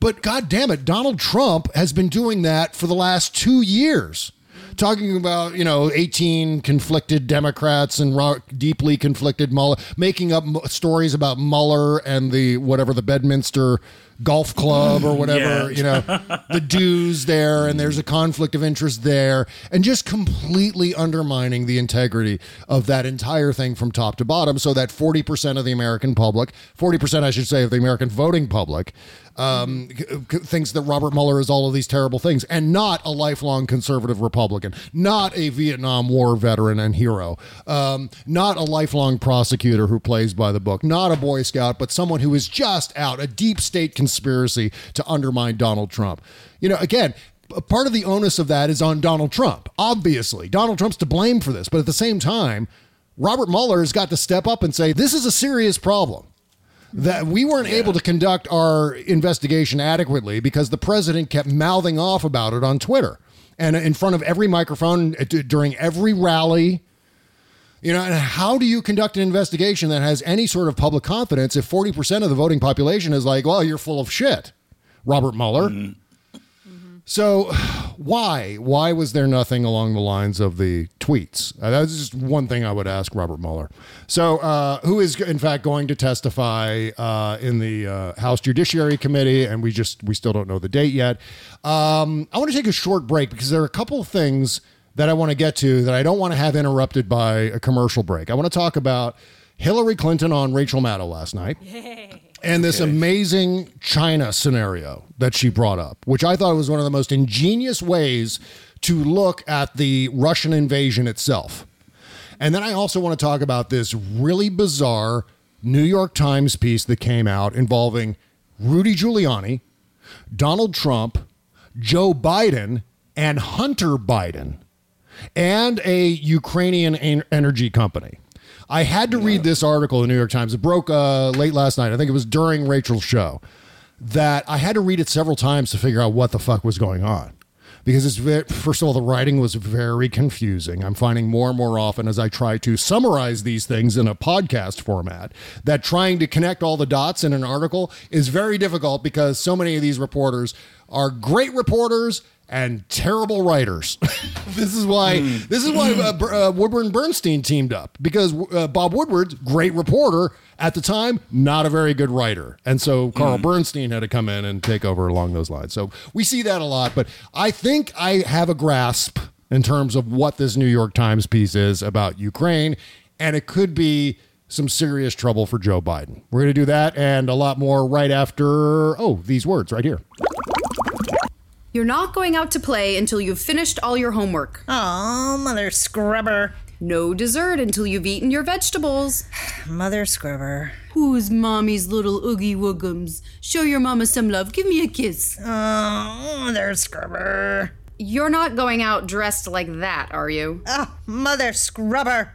But God damn it, Donald Trump has been doing that for the last two years. Talking about, you know, 18 conflicted Democrats and deeply conflicted Mueller, making up stories about Mueller and the whatever the Bedminster Golf Club or whatever, you know, the dues there, and there's a conflict of interest there, and just completely undermining the integrity of that entire thing from top to bottom, so that 40% of the American public, 40%, I should say, of the American voting public, um, thinks that Robert Mueller is all of these terrible things, and not a lifelong conservative Republican, not a Vietnam War veteran and hero, um, not a lifelong prosecutor who plays by the book, not a Boy Scout, but someone who is just out, a deep state conspiracy to undermine Donald Trump. You know, again, part of the onus of that is on Donald Trump. Obviously, Donald Trump's to blame for this, but at the same time, Robert Mueller has got to step up and say this is a serious problem that we weren't able to conduct our investigation adequately because the president kept mouthing off about it on Twitter and in front of every microphone uh, during every rally. You know, and how do you conduct an investigation that has any sort of public confidence if 40% of the voting population is like, well, you're full of shit, Robert Mueller? So, why? Why was there nothing along the lines of the tweets? Uh, that's just one thing I would ask Robert Mueller. So, uh, who is in fact going to testify uh, in the uh, House Judiciary Committee? And we just we still don't know the date yet. Um, I want to take a short break because there are a couple of things that I want to get to that I don't want to have interrupted by a commercial break. I want to talk about Hillary Clinton on Rachel Maddow last night and this amazing China scenario that she brought up, which I thought was one of the most ingenious ways to look at the Russian invasion itself. And then I also want to talk about this really bizarre New York Times piece that came out involving Rudy Giuliani, Donald Trump, Joe Biden, and Hunter Biden, and a Ukrainian en- energy company. I had to read this article in the New York Times. It broke uh, late last night. I think it was during Rachel's show. That I had to read it several times to figure out what the fuck was going on. Because it's very, first of all, the writing was very confusing. I'm finding more and more often as I try to summarize these things in a podcast format that trying to connect all the dots in an article is very difficult because so many of these reporters are great reporters and terrible writers. this is why this is why uh, uh, Woodward and Bernstein teamed up because uh, Bob Woodward's great reporter at the time, not a very good writer, and so Carl Bernstein had to come in and take over along those lines. So we see that a lot, but I think I have a grasp in terms of what this New York Times piece is about Ukraine, and it could be some serious trouble for Joe Biden. We're going to do that and a lot more right after oh these words right here. You're not going out to play until you've finished all your homework. Oh, mother scrubber. No dessert until you've eaten your vegetables. Mother Scrubber. Who's mommy's little oogie woogums? Show your mama some love. Give me a kiss. Oh, Mother Scrubber. You're not going out dressed like that, are you? Oh, Mother Scrubber.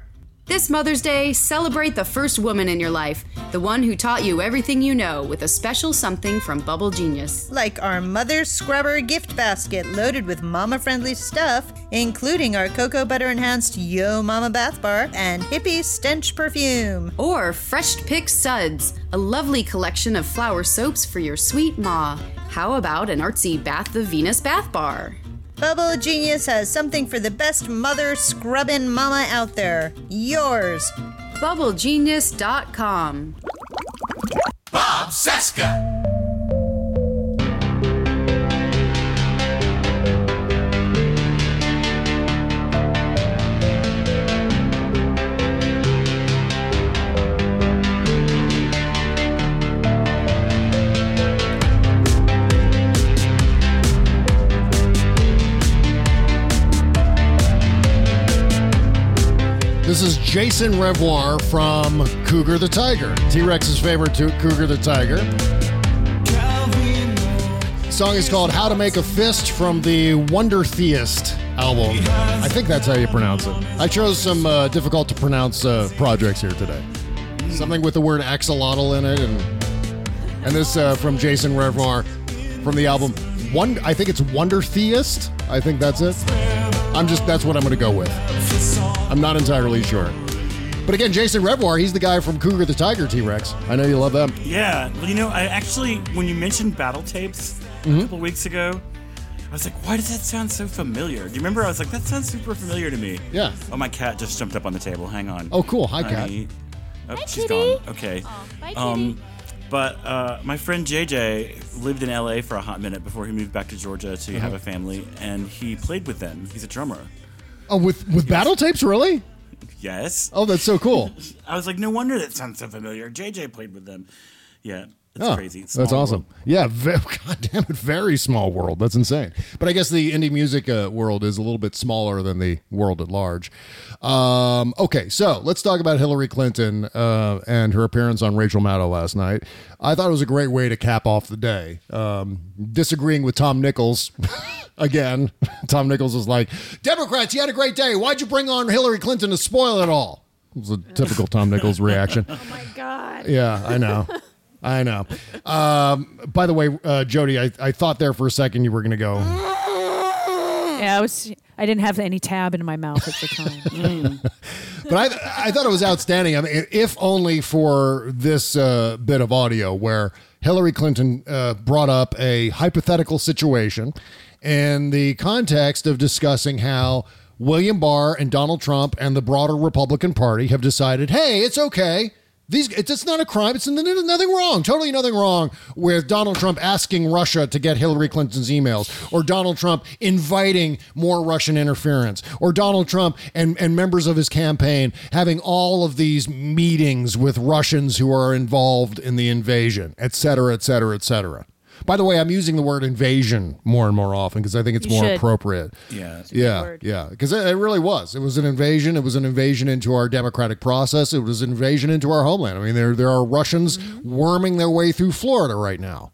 This Mother's Day, celebrate the first woman in your life, the one who taught you everything you know with a special something from Bubble Genius. Like our Mother Scrubber gift basket loaded with mama friendly stuff, including our cocoa butter enhanced Yo Mama bath bar and hippie stench perfume. Or Fresh Pick Suds, a lovely collection of flower soaps for your sweet ma. How about an artsy Bath the Venus bath bar? Bubble Genius has something for the best mother scrubbing mama out there. Yours. BubbleGenius.com. Bob Cesca. Jason Revoir from Cougar the Tiger, T Rex's favorite to- Cougar the Tiger. song is called How to Make a Fist from the Wonder Theist album. I think that's how you pronounce it. I chose some uh, difficult to pronounce uh, projects here today. Something with the word axolotl in it, and and this uh, from Jason Revoir from the album. One, I think it's Wonder Theist. I think that's it. I'm just that's what I'm going to go with. I'm not entirely sure. But again, Jason Revoir, he's the guy from Cougar the Tiger T Rex. I know you love them. Yeah, well, you know, I actually, when you mentioned battle tapes Mhm. a couple weeks ago, I was like, why does that sound so familiar? Do you remember? I was like, that sounds super familiar to me. Yeah. Oh, my cat just jumped up on the table. Hang on. Oh, cool. Hi, cat. Honey. Oh, Hi, she's kitty. gone. Okay. bye, um, but uh, my friend JJ lived in LA for a hot minute before he moved back to Georgia to have Uh-huh. a family, and he played with them. He's a drummer. Oh, with with battle tapes, really? Yes. Oh, that's so cool. I was like, no wonder that sounds so familiar. JJ played with them. Yeah, it's Oh, crazy. It's that's awesome. world. Yeah, ve- God damn it, very small world. That's insane. But I guess the indie music uh, world is a little bit smaller than the world at large. Um, okay, so let's talk about Hillary Clinton uh, and her appearance on Rachel Maddow last night. I thought it was a great way to cap off the day. Um, disagreeing with Tom Nichols again. Tom Nichols was like, "Democrats, you had a great day. Why'd you bring on Hillary Clinton to spoil it all?" It was a typical Tom Nichols reaction. Oh my God. Yeah, I know. I know. Um, by the way, uh, Jody, I, I thought there for a second you were going to go. Yeah, I was. I didn't have any tab in my mouth at the time. But I, I thought it was outstanding. I mean, if only for this uh, bit of audio where Hillary Clinton uh, brought up a hypothetical situation in the context of discussing how William Barr and Donald Trump and the broader Republican Party have decided, hey, it's okay. These, it's, not a crime. It's nothing wrong. Totally nothing wrong with Donald Trump asking Russia to get Hillary Clinton's emails, or Donald Trump inviting more Russian interference, or Donald Trump and, and members of his campaign having all of these meetings with Russians who are involved in the invasion, et cetera, et cetera, et cetera. By the way, I'm using the word invasion more and more often because I think it's You more should. appropriate. Yeah, it's a yeah, yeah. Because it, it really was. It was an invasion. It was an invasion into our democratic process. It was an invasion into our homeland. I mean, there there are Russians mm-hmm. worming their way through Florida right now.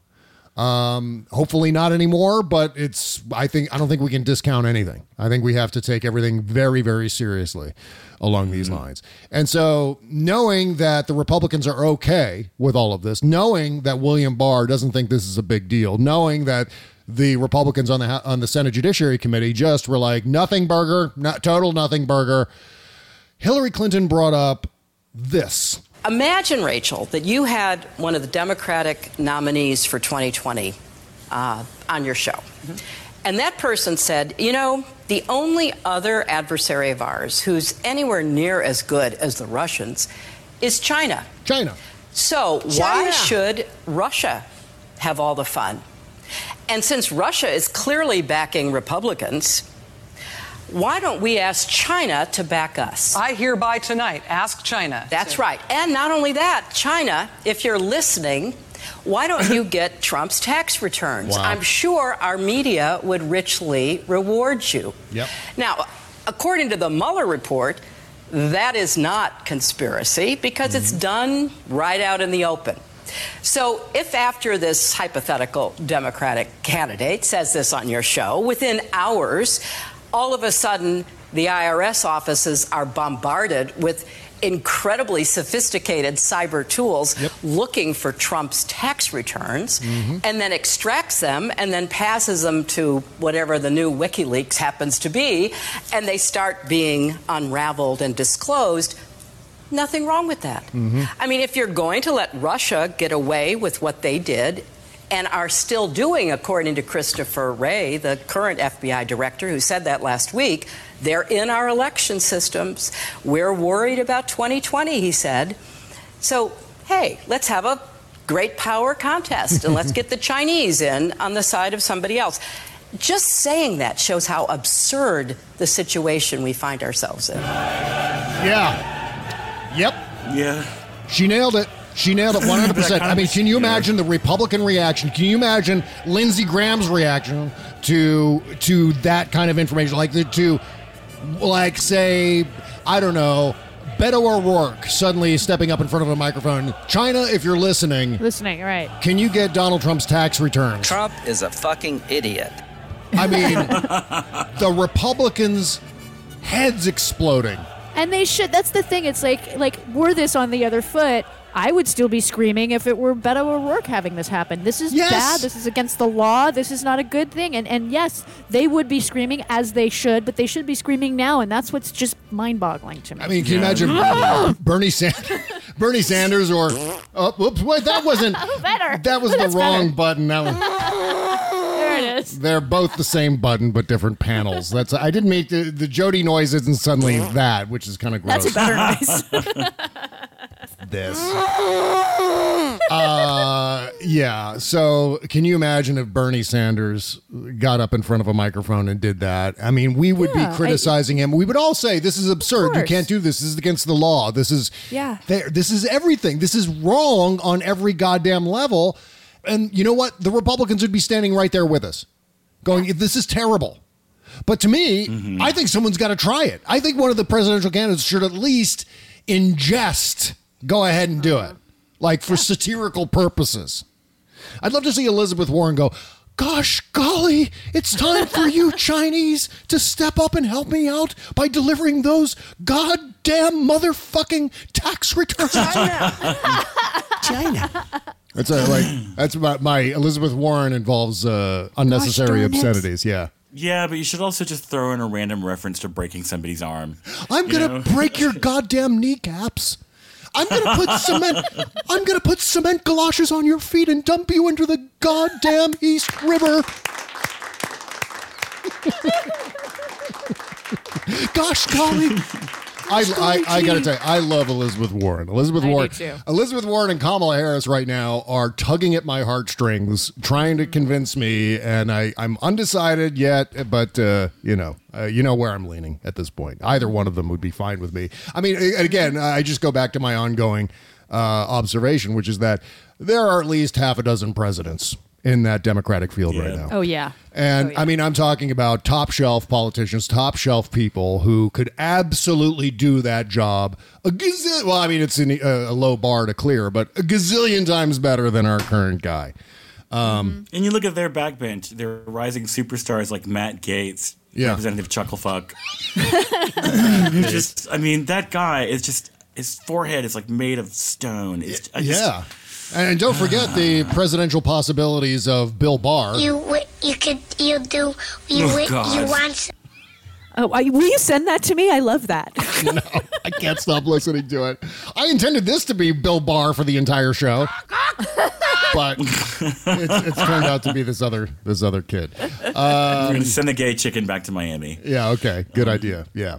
Um, hopefully not anymore, but it's. I think I don't think we can discount anything. I think we have to take everything very, very seriously along these lines. And so, knowing that the Republicans are okay with all of this, knowing that William Barr doesn't think this is a big deal, knowing that the Republicans on the on the Senate Judiciary Committee just were like nothing burger, not total nothing burger. Hillary Clinton brought up this. Imagine, Rachel, that you had one of the Democratic nominees for 2020 uh, on your show. And that person said, you know, the only other adversary of ours who's anywhere near as good as the Russians is China. China. So why should Russia have all the fun? And since Russia is clearly backing Republicans, why don't we ask China to back us? I hereby tonight ask China. That's right. And not only that, China, if you're listening, why don't you get Trump's tax returns? Wow. I'm sure our media would richly reward you. Yep. Now, according to the Mueller report, That is not conspiracy because it's mm-hmm. done right out in the open. So, if after this hypothetical Democratic candidate says this on your show, within hours, all of a sudden the IRS offices are bombarded with incredibly sophisticated cyber tools looking for Trump's tax returns mm-hmm. and then extracts them and then passes them to whatever the new WikiLeaks happens to be, and they start being unraveled and disclosed. Nothing wrong with that. Mm-hmm. I mean, if you're going to let Russia get away with what they did and are still doing, according to Christopher Wray, the current FBI director who said that last week, they're in our election systems. We're worried about 2020, he said. So, hey, let's have a great power contest and let's get the Chinese in on the side of somebody else. Just saying that shows how absurd the situation we find ourselves in. Yeah. Yep. Yeah. She nailed it. She nailed it 100%. I mean, can you imagine the Republican reaction? Can you imagine Lindsey Graham's reaction to to that kind of information? Like the, to like say, I don't know, Beto O'Rourke suddenly stepping up in front of a microphone. China, if you're listening, Listening, right. can you get Donald Trump's tax returns? Trump is a fucking idiot. I mean, the Republicans' heads exploding. And they should. That's the thing. It's like like were this on the other foot, I would still be screaming if it were Beto O'Rourke having this happen. This is Yes. bad. This is against the law. This is not a good thing. And and yes, they would be screaming as they should, but they should be screaming now. And that's what's just mind-boggling to me. I mean, can you imagine Bernie Sanders, Bernie Sanders, or oh, whoops, wait, that wasn't better. that was the That's wrong better. button. That was, there it is. they're both the same button but different panels. That's I didn't make the the Jody noise isn't suddenly that, which is kind of gross. That's a better noise. this. Uh, yeah. So, can you imagine if Bernie Sanders got up in front of a microphone and did that? I mean, we would Yeah, be criticizing him. We would all say, "This is absurd. You can't do this. This is against the law. This is Yeah. there. This is everything. This is wrong on every goddamn level." And you know what? The Republicans would be standing right there with us, going, "This is terrible." But to me, mm-hmm. I think someone's got to try it. I think one of the presidential candidates should at least ingest, go ahead and do it, mm-hmm. like for satirical purposes. I'd love to see Elizabeth Warren go, Gosh, golly, it's time for you Chinese to step up and help me out by delivering those goddamn motherfucking tax returns. China. That's a, like that's about my Elizabeth Warren involves uh, unnecessary darn it. obscenities. Yeah. Yeah, but you should also just throw in a random reference to breaking somebody's arm. I'm gonna know? break your goddamn kneecaps. I'm gonna put cement. I'm gonna put cement galoshes on your feet and dump you into the goddamn East River. Gosh, golly. I, I, I gotta tell you, I love Elizabeth Warren. Elizabeth I Warren. Elizabeth Warren and Kamala Harris right now are tugging at my heartstrings, trying to convince me, and I, I'm undecided yet. But uh, you know, uh, you know where I'm leaning at this point. Either one of them would be fine with me. I mean, again, I just go back to my ongoing uh, observation, which is that there are at least half a dozen presidents in that Democratic field right now. Oh yeah. And I mean, I'm talking about top shelf politicians, top shelf people who could absolutely do that job. A gazillion, well, I mean, it's an, a, a low bar to clear, but a gazillion times better than our current guy. Um, And you look at their backbench, they're rising superstars like Matt Gaetz, Yeah. Representative Chucklefuck. Just, I mean, that guy is just, his forehead is like made of stone. It's, I just- yeah. And don't forget the presidential possibilities of Bill Barr. You wi- you could you do you Oh, wi- you want Oh, I- will you send that to me? I love that. no, I can't stop listening to it. I intended this to be Bill Barr for the entire show, but it's, it's turned out to be this other this other kid. We're Um, going to send the gay chicken back to Miami. Yeah. Okay. Good idea. Yeah.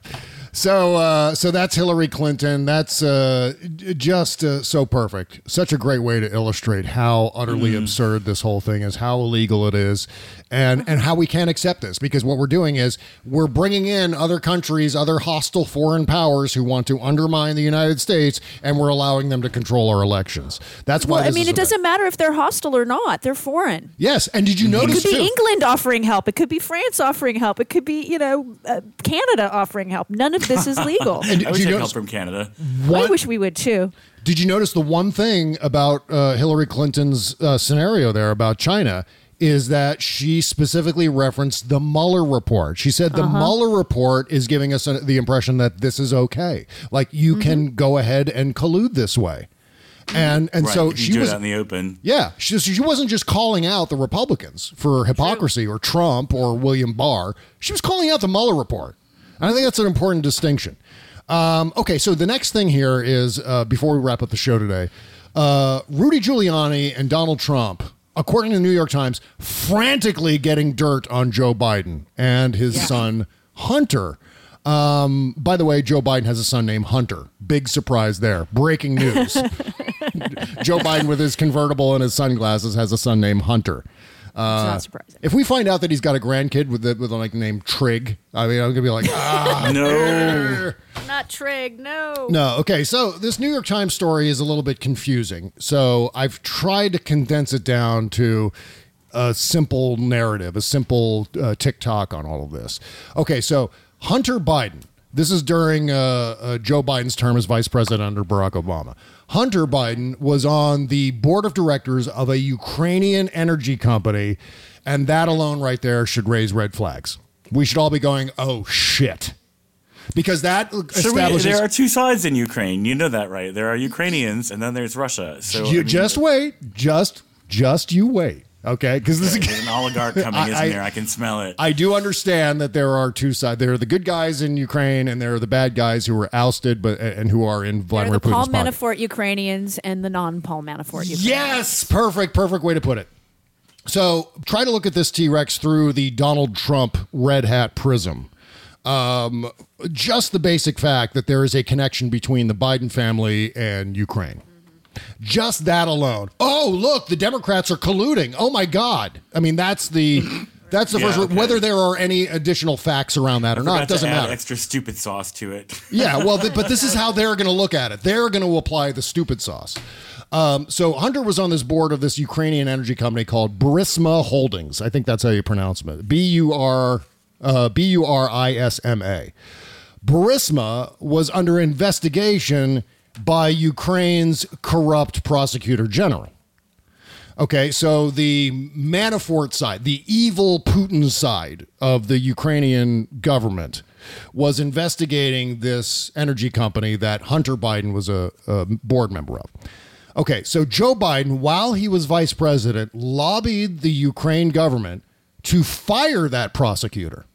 So, uh, so that's Hillary Clinton. That's uh, just uh, so perfect. Such a great way to illustrate how utterly absurd this whole thing is, how illegal it is, and and how we can't accept this because what we're doing is we're bringing in other countries, other hostile foreign powers who want to undermine the United States, and we're allowing them to control our elections. That's why. Well, I mean, it doesn't matter if they're hostile or not; they're foreign. Yes, and did you notice? It could be too? England offering help. It could be France offering help. It could be, you know, uh, Canada offering help. None of this is legal. And I wish you I help from Canada. I wish we would too. Did you notice the one thing about uh, Hillary Clinton's uh, scenario there about China is that she specifically referenced the Mueller report. She said the Uh-huh. Mueller report is giving us the impression that this is okay. Like you Mm-hmm. can go ahead and collude this way. And and Right, so you she do it was out in the open. yeah, she, she wasn't just calling out the Republicans for hypocrisy or Trump or William Barr. She was calling out the Mueller report. And I think that's an important distinction. Um, okay, so the next thing here is uh, before we wrap up the show today, uh, Rudy Giuliani and Donald Trump, according to the New York Times, frantically getting dirt on Joe Biden and his son Hunter. Um, by the way, Joe Biden has a son named Hunter. Big surprise there. Breaking news. Joe Biden with his convertible and his sunglasses has a son named Hunter. Uh, not surprising. If we find out that he's got a grandkid with the, with a like name Trig, I mean, I'm gonna be like, ah, No. Not Trig. No. no. Okay, so this New York Times story is a little bit confusing. So I've tried to condense it down to a simple narrative, a simple uh, TikTok on all of this. Okay, so Hunter Biden. This is during uh, uh, Joe Biden's term as vice president under Barack Obama. Hunter Biden was on the board of directors of a Ukrainian energy company, and that alone right there should raise red flags. We should all be going, "Oh shit," because that So we, establishes. there are two sides in Ukraine. You know that, right? There are Ukrainians, and then there's Russia. So you I mean, just wait, just just you wait, okay? Because this is there's an oligarch coming, I- isn't I- there? I can smell it. I do understand that there are two sides. There are the good guys in Ukraine, and there are the bad guys who were ousted, but and who are in They're Vladimir the Paul Putin's pocket. Manafort Ukrainians and the non-Paul Manafort Ukrainians. Yes, perfect, perfect way to put it. So try to look at this T Rex through the Donald Trump red hat prism. Um, just the basic fact that there is a connection between the Biden family and Ukraine. Just that alone. Oh, look, the Democrats are colluding. Oh my God. I mean, that's the that's the Yeah, first. okay. Whether there are any additional facts around that or not, it doesn't matter. Extra stupid sauce to it. Yeah, well, th- but this is how they're going to look at it. They're going to apply the stupid sauce. Um, so Hunter was on this board of this Ukrainian energy company called Burisma Holdings. I think that's how you pronounce it. B U R uh, B U R I S M A. Burisma was under investigation by Ukraine's corrupt prosecutor general. Okay, so the Manafort side, the evil Putin side of the Ukrainian government, was investigating this energy company that Hunter Biden was a, a board member of. Okay, so Joe Biden, while he was vice president, lobbied the Ukraine government to fire that prosecutor,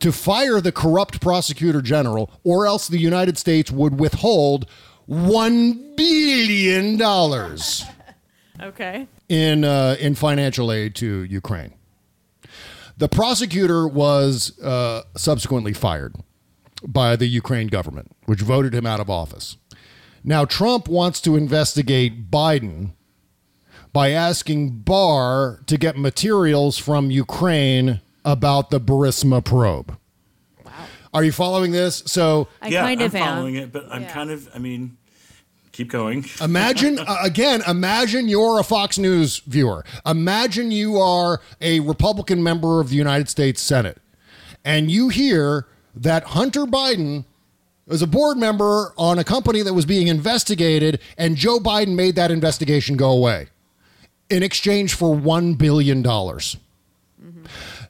to fire the corrupt prosecutor general, or else the United States would withhold $1 billion Okay. in uh, in financial aid to Ukraine. The prosecutor was uh, subsequently fired by the Ukraine government, which voted him out of office. Now Trump wants to investigate Biden by asking Barr to get materials from Ukraine about the Burisma probe. Are you following this? So I yeah, I'm following it, but I'm kind of. I mean, keep going. Imagine uh, again, imagine you're a Fox News viewer. Imagine you are a Republican member of the United States Senate and you hear that Hunter Biden was a board member on a company that was being investigated and Joe Biden made that investigation go away in exchange for 1 billion dollars.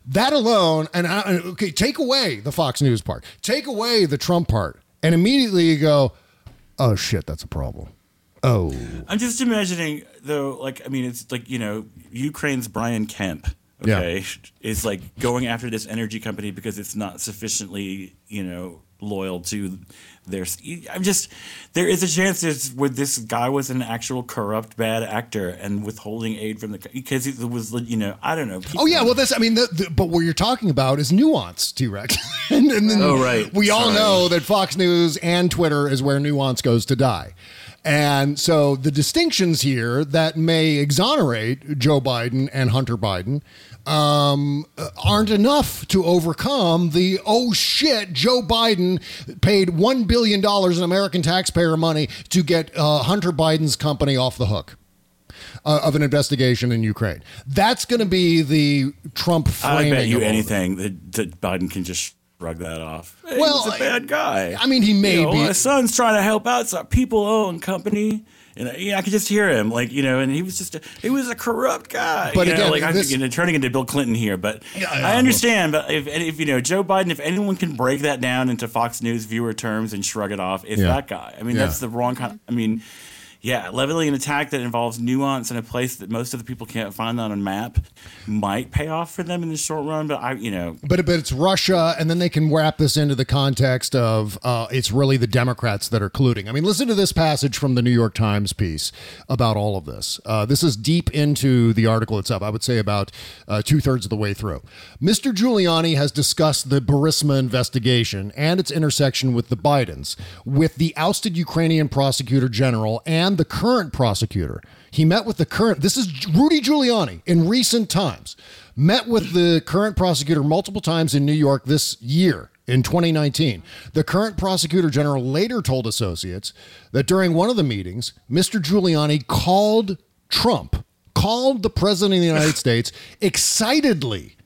That alone, and I, okay, take away the Fox News part, take away the Trump part, and immediately you go, oh shit, that's a problem. Oh, I'm just imagining though, like I mean, it's like you know, Ukraine's Brian Kemp. Yeah. Okay, is like going after this energy company because it's not sufficiently, you know, loyal to their. I'm just there is a chance that where this guy was an actual corrupt bad actor and withholding aid from the because it was you know I don't know. Oh yeah, well that's I mean, the, the, but what you're talking about is nuance, T Rex. and, and then Oh, right. we all know that Fox News and Twitter is where nuance goes to die. And so the distinctions here that may exonerate Joe Biden and Hunter Biden um, aren't enough to overcome the oh shit, Joe Biden paid $1 billion in American taxpayer money to get uh, Hunter Biden's company off the hook. Uh, of an investigation in Ukraine. That's going to be the Trump framing. I bet you of all of it. anything that, that Biden can just shrug that off. Hey, Well, he's a bad guy. I mean, he may You know, be- My son's trying to help out some people-owned company. And I- yeah, I could just hear him, like you know, and he was just a, he was a corrupt guy. But you know, again, like I'm this- you know, turning into Bill Clinton here, but yeah, I understand. But if, if you know Joe Biden, if anyone can break that down into Fox News viewer terms and shrug it off, it's Yeah. that guy. I mean, Yeah. that's the wrong kind. I mean, yeah, leveling an attack that involves nuance in a place that most of the people can't find on a map might pay off for them in the short run. But I, you know, But but it's Russia, and then they can wrap this into the context of uh, it's really the Democrats that are colluding. I mean, listen to this passage from the New York Times piece about all of this. Uh, this is deep into the article itself. I would say about uh, two thirds of the way through. Mr. Giuliani has discussed the Burisma investigation and its intersection with the Bidens, with the ousted Ukrainian prosecutor general and the current prosecutor. He met with the current. This is Rudy Giuliani in recent times met with the current prosecutor multiple times in New York this year in 2019. The current prosecutor general later told associates that during one of the meetings, Mr. Giuliani called Trump, called the president of the United States excitedly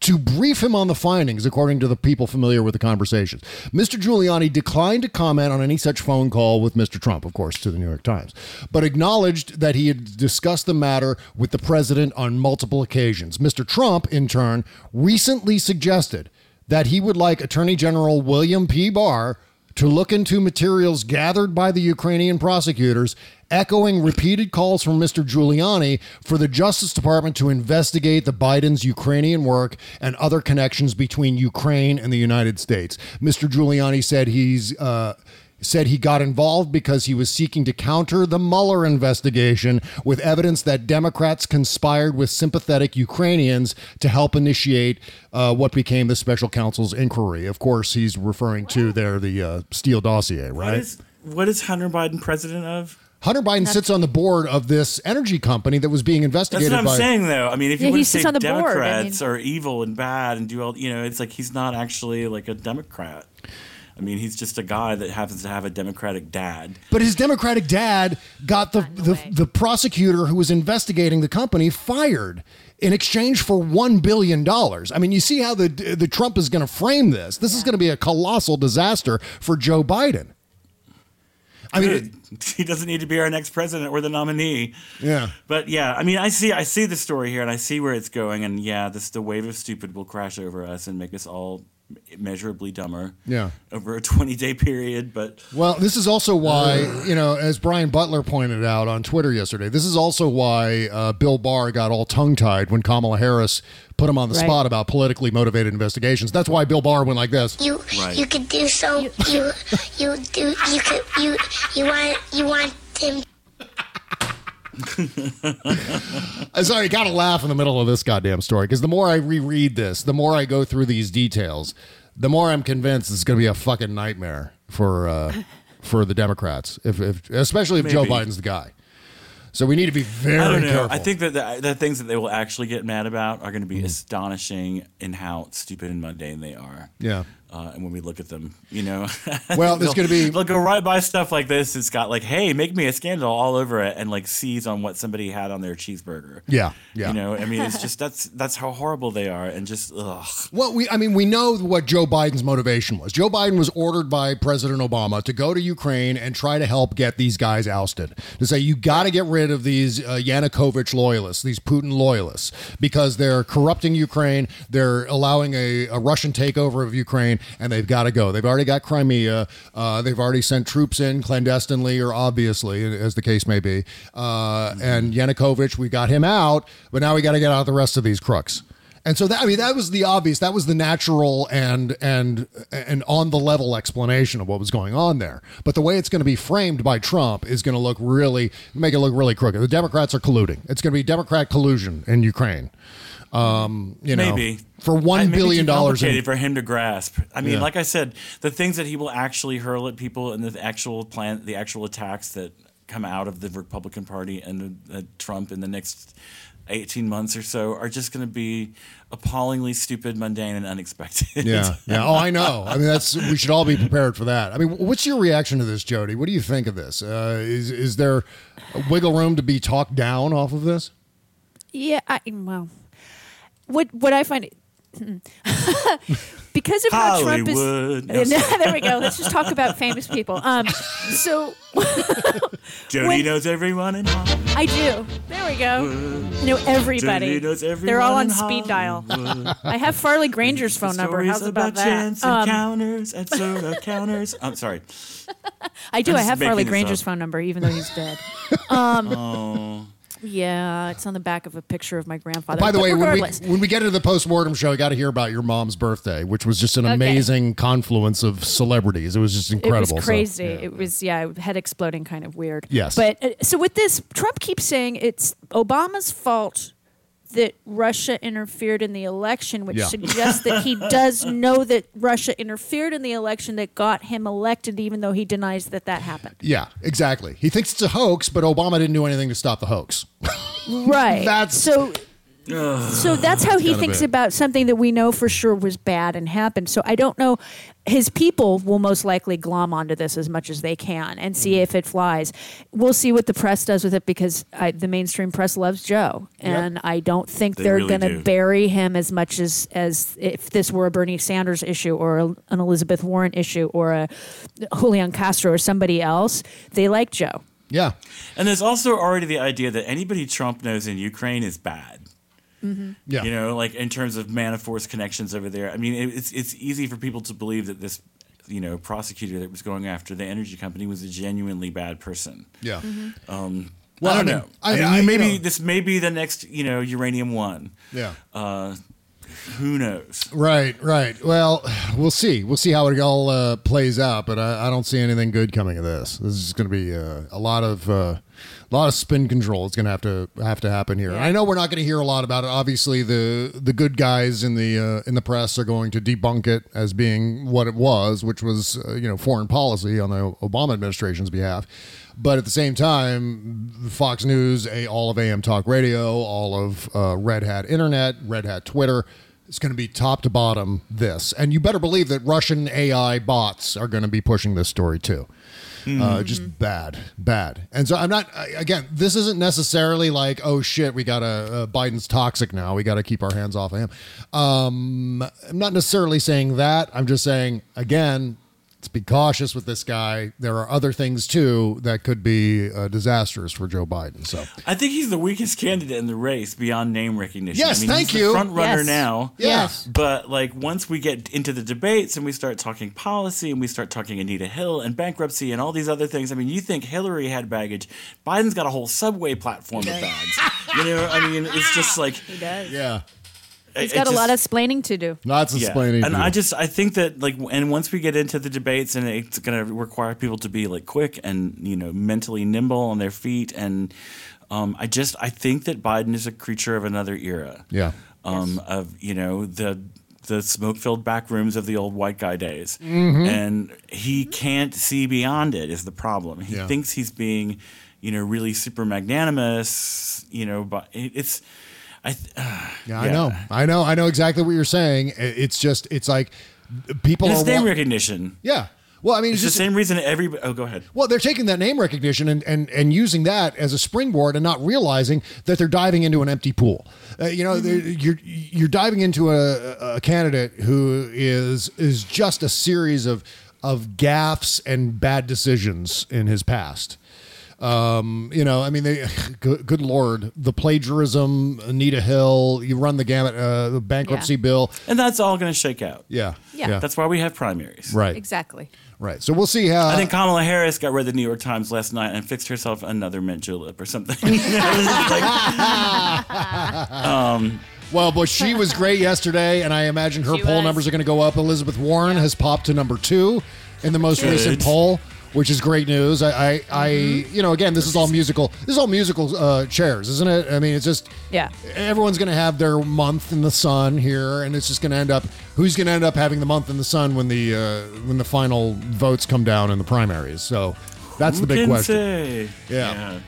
to brief him on the findings, according to the people familiar with the conversations. Mr. Giuliani declined to comment on any such phone call with Mr. Trump, of course, to the New York Times, but acknowledged that he had discussed the matter with the president on multiple occasions. Mr. Trump, in turn, recently suggested that he would like Attorney General William P. Barr to look into materials gathered by the Ukrainian prosecutors, echoing repeated calls from Mr. Giuliani for the Justice Department to investigate the Biden's Ukrainian work and other connections between Ukraine and the United States. Mr. Giuliani said he's uh, said he got involved because he was seeking to counter the Mueller investigation with evidence that Democrats conspired with sympathetic Ukrainians to help initiate uh, what became the special counsel's inquiry. Of course, he's referring to there the uh, Steele dossier, right? is what is Hunter Biden president of? Hunter Biden sits on the board of this energy company that was being investigated. That's investigated what I'm by. saying, though. I mean, if you he want to say on the board. I Democrats mean- are evil and bad and do all, you know, it's like he's not actually like a Democrat. I mean, he's just a guy that happens to have a Democratic dad. But his Democratic dad got the, the, the prosecutor who was investigating the company fired in exchange for $1 billion. I mean, you see how the, the Trump is going to frame this. This is going to be a colossal disaster for Joe Biden. I mean, he doesn't need to be our next president or the nominee. Yeah. But yeah, I mean, I see, I see the story here, and I see where it's going, and yeah, this the wave of stupid will crash over us and make us all measurably dumber. Yeah. Over a twenty day period, but Well, this is also why, you know, as Brian Butler pointed out on Twitter yesterday, this is also why uh, Bill Barr got all tongue tied when Kamala Harris put him on the Right. spot about politically motivated investigations. That's why Bill Barr went like this. You you could do so. You you do you could you you want you want him. I'm sorry, you gotta laugh in the middle of this goddamn story because the more I reread this, the more I go through these details, the more I'm convinced it's gonna be a fucking nightmare for uh, for the Democrats, if, if especially if Joe Biden's the guy. So we need to be very I don't know. careful. I think that the, the things that they will actually get mad about are going to be Mm-hmm. astonishing in how stupid and mundane they are. Yeah. Uh, and when we look at them, you know, Well, there's gonna be- they'll go right by stuff like this. It's got like, hey, make me a scandal all over it, and like seize on what somebody had on their cheeseburger. Yeah, yeah. You know, I mean, it's just that's that's how horrible they are, and just ugh. Well, we I mean we know what Joe Biden's motivation was. Joe Biden was ordered by President Obama to go to Ukraine and try to help get these guys ousted. To say you got to get rid of these uh, Yanukovych loyalists, these Putin loyalists, because they're corrupting Ukraine. They're allowing a, a Russian takeover of Ukraine, and they've got to go. They've already got Crimea. Uh, they've already sent troops in clandestinely or obviously, as the case may be. Uh, And Yanukovych, we got him out, but now we got to get out the rest of these crooks. And so that I mean that was the obvious, that was the natural and and and on the level explanation of what was going on there. But the way it's going to be framed by Trump is going to look really make it look really crooked. The Democrats are colluding. It's going to be Democrat collusion in Ukraine. Um, you know, maybe for one Maybe billion dollars. complicated for him to grasp. I mean, Yeah. like I said, the things that he will actually hurl at people and the actual plan, the actual attacks that come out of the Republican Party and uh, Trump in the next eighteen months or so are just going to be appallingly stupid, mundane, and unexpected. Yeah, yeah. Oh, I know. I mean, that's we should all be prepared for that. I mean, what's your reaction to this, Jody? What do you think of this? Uh, is is there a wiggle room to be talked down off of this? Yeah, I, well, what what I find because of how Trump is. Hollywood. there we go. Let's just talk about famous people. Um, so Jody When- knows everyone in Hollywood. I do. There we go. I know everybody. Jody knows everyone They're all on speed dial. I have Farley Granger's phone number. How's about, that? chance Um, encounters at soda counters. I'm sorry. I do. I'm I have Farley Granger's phone number, even though he's dead. Um, Oh. Yeah, it's on the back of a picture of my grandfather. By the But way, when we when we get into the post mortem show, you got to hear about your mom's birthday, which was just an Okay. amazing confluence of celebrities. It was just incredible. It was crazy. yeah. It was yeah, head exploding, kind of weird. Yes. But uh, so with this, Trump keeps saying it's Obama's fault that Russia interfered in the election, which Yeah. suggests that he does know that Russia interfered in the election that got him elected, even though he denies that that happened. Yeah, exactly. He thinks it's a hoax, but Obama didn't do anything to stop the hoax. Right. That's so. So that's how he thinks about something that we know for sure was bad and happened. So I don't know. His people will most likely glom onto this as much as they can and see mm. if it flies. We'll see what the press does with it because I, the mainstream press loves Joe, and I don't think They they are really going to bury him as much as as if this were a Bernie Sanders issue or a, an Elizabeth Warren issue or a Julian Castro or somebody else. They like Joe. Yeah. And there's also already the idea that anybody Trump knows in Ukraine is bad. Mm-hmm. Yeah. You know, like in terms of Manafort's connections over there. I mean, it, it's it's easy for people to believe that this, you know, prosecutor that was going after the energy company was a genuinely bad person. Yeah. Um, Well, I don't I mean, know. I- I, mean, I- you maybe know- this may be the next, you know, uranium one. Yeah. Uh, who knows? Right, right. Well, we'll see. We'll see how it all uh, plays out, but I, I don't see anything good coming of this. This is going to be uh, a lot of uh, a lot of spin control. It's going to have to have to happen here. I know we're not going to hear a lot about it. Obviously, the the good guys in the uh, in the press are going to debunk it as being what it was, which was uh, you know foreign policy on the Obama administration's behalf. But at the same time, Fox News, a, all of AM Talk Radio, all of uh, Red Hat Internet, Red Hat Twitter, it's going to be top to bottom this. And you better believe that Russian AI bots are going to be pushing this story too. Uh, just bad, bad. And so I'm not, again, this isn't necessarily like, oh shit, we got to, uh, Biden's toxic now. We got to keep our hands off of him. Um, I'm not necessarily saying that. I'm just saying, again, let's be cautious with this guy. There are other things too that could be uh, disastrous for Joe Biden. So I think he's the weakest candidate in the race beyond name recognition. Yes, I mean, thank he's you. The front runner Yes. now. Yes. But like once we get into the debates and we start talking policy and we start talking Anita Hill and bankruptcy and all these other things, I mean, you think Hillary had baggage? Biden's got a whole subway platform of bags. you know, I mean, it's just like He does. yeah. He's it got a just- lot of explaining to do. Lots of yeah. explaining. And to I do. just I think that like and once we get into the debates and it's going to require people to be like quick and you know mentally nimble on their feet and um, I just I think that Biden is a creature of another era. Yeah. Um, of you know the the smoke filled back rooms of the old white guy days, Mhm. and he can't see beyond it. Is the problem? He Yeah. thinks he's being you know really super magnanimous. You know, but it's. I th- Yeah, I know. I know. I know exactly what you're saying. It's just, it's like people it's name wa- recognition. yeah. Well, I mean, It's, it's, the same reason every. Oh, go ahead. Well, they're taking that name recognition and, and, and using that as a springboard and not realizing that they're diving into an empty pool. Uh, you know, they're- you're you're diving into a, a candidate who is is just a series of of gaffes and bad decisions in his past. Um, you know, I mean, they, good, good lord, the plagiarism, Anita Hill, you run the gamut, uh, the bankruptcy Yeah. bill. And that's all going to shake out. Yeah. Yeah. That's why we have primaries. Right. Exactly. Right. So we'll see how. I think Kamala Harris got read the New York Times last night and fixed herself another mint julep or something. You know, it's just like- um, Well, but she was great yesterday, and I imagine her She poll was. numbers are going to go up. Elizabeth Warren has popped to number two in the most Good. recent poll, which is great news. I, I, I Mm-hmm. you know, again, this is all musical. This is all musical uh, chairs, isn't it? I mean, it's just Yeah. everyone's going to have their month in the sun here, and it's just going to end up. Who's going to end up having the month in the sun when the uh, when the final votes come down in the primaries? So that's Who the big can question. say? Yeah.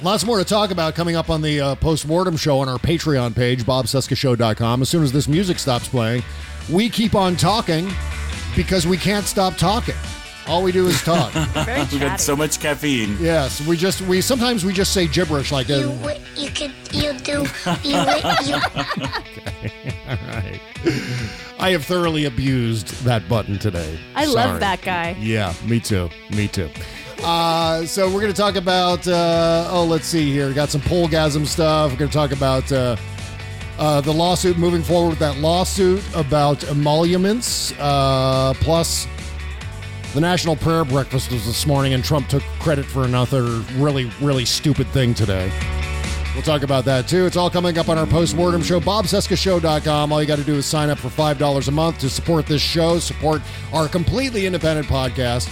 Lots more to talk about coming up on the uh, post-mortem show on our Patreon page, bobcescashow.com. As soon as this music stops playing, we keep on talking because we can't stop talking. All we do is talk. Very We've had so much caffeine. yes, we just we sometimes we just say gibberish like You wi- you could you do you wi- you All right. I have thoroughly abused that button today. I Sorry. love that guy. Yeah, me too. Me too. Uh, so we're going to talk about. Uh, oh, let's see here. Got some polgasm stuff. We're going to talk about uh, uh, the lawsuit. Moving forward with that lawsuit about emoluments. Uh, plus, the National Prayer Breakfast was this morning, and Trump took credit for another really, really stupid thing today. We'll talk about that too. It's all coming up on our post-mortem show, bobcescashow.com. All you got to do is sign up for $5 a month to support this show, support our completely independent podcast.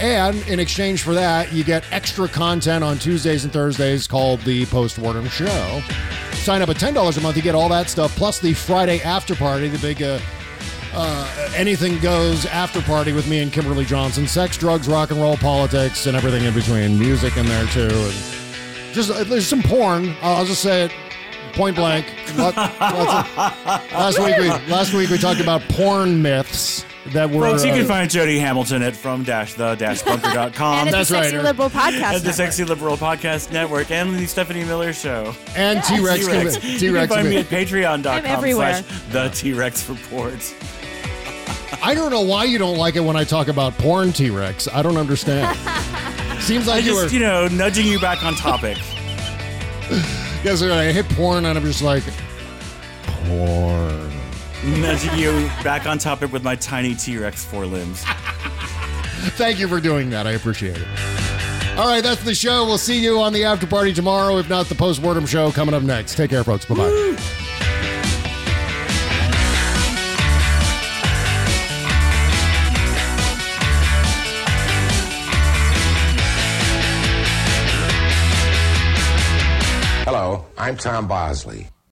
And in exchange for that, you get extra content on Tuesdays and Thursdays called the Post-Mortem Show. Sign up at $10 a month, you get all that stuff, plus the Friday after party, the big uh, uh, anything goes after party with me and Kimberly Johnson. Sex, drugs, rock and roll, politics, and everything in between. Music in there too. And just uh, there's some porn. I'll I'll just say it point blank. Lot- lots of- last week we last week we talked about porn myths that were. Folks, you can uh, find Jody Hamilton at from dash the dash bunker.com. And at That's the right, Sexy or- Liberal Podcast At the Network. Sexy Liberal Podcast Network and the Stephanie Miller Show. and T Rex. T-Rex. You can find me at I'm patreon.com slash the T-Rex Report. I don't know why you don't like it when I talk about porn T Rex. I don't understand. Seems I like you were. just, you know, nudging you back on topic. Yes, I hit porn and I'm just like porn. nudging you back on topic with my tiny T-Rex four forelimbs. Thank you for doing that. I appreciate it. All right, that's the show. We'll see you on the after party tomorrow, if not the post-mortem show coming up next. Take care, folks. Bye-bye. Hello, I'm Tom Bosley.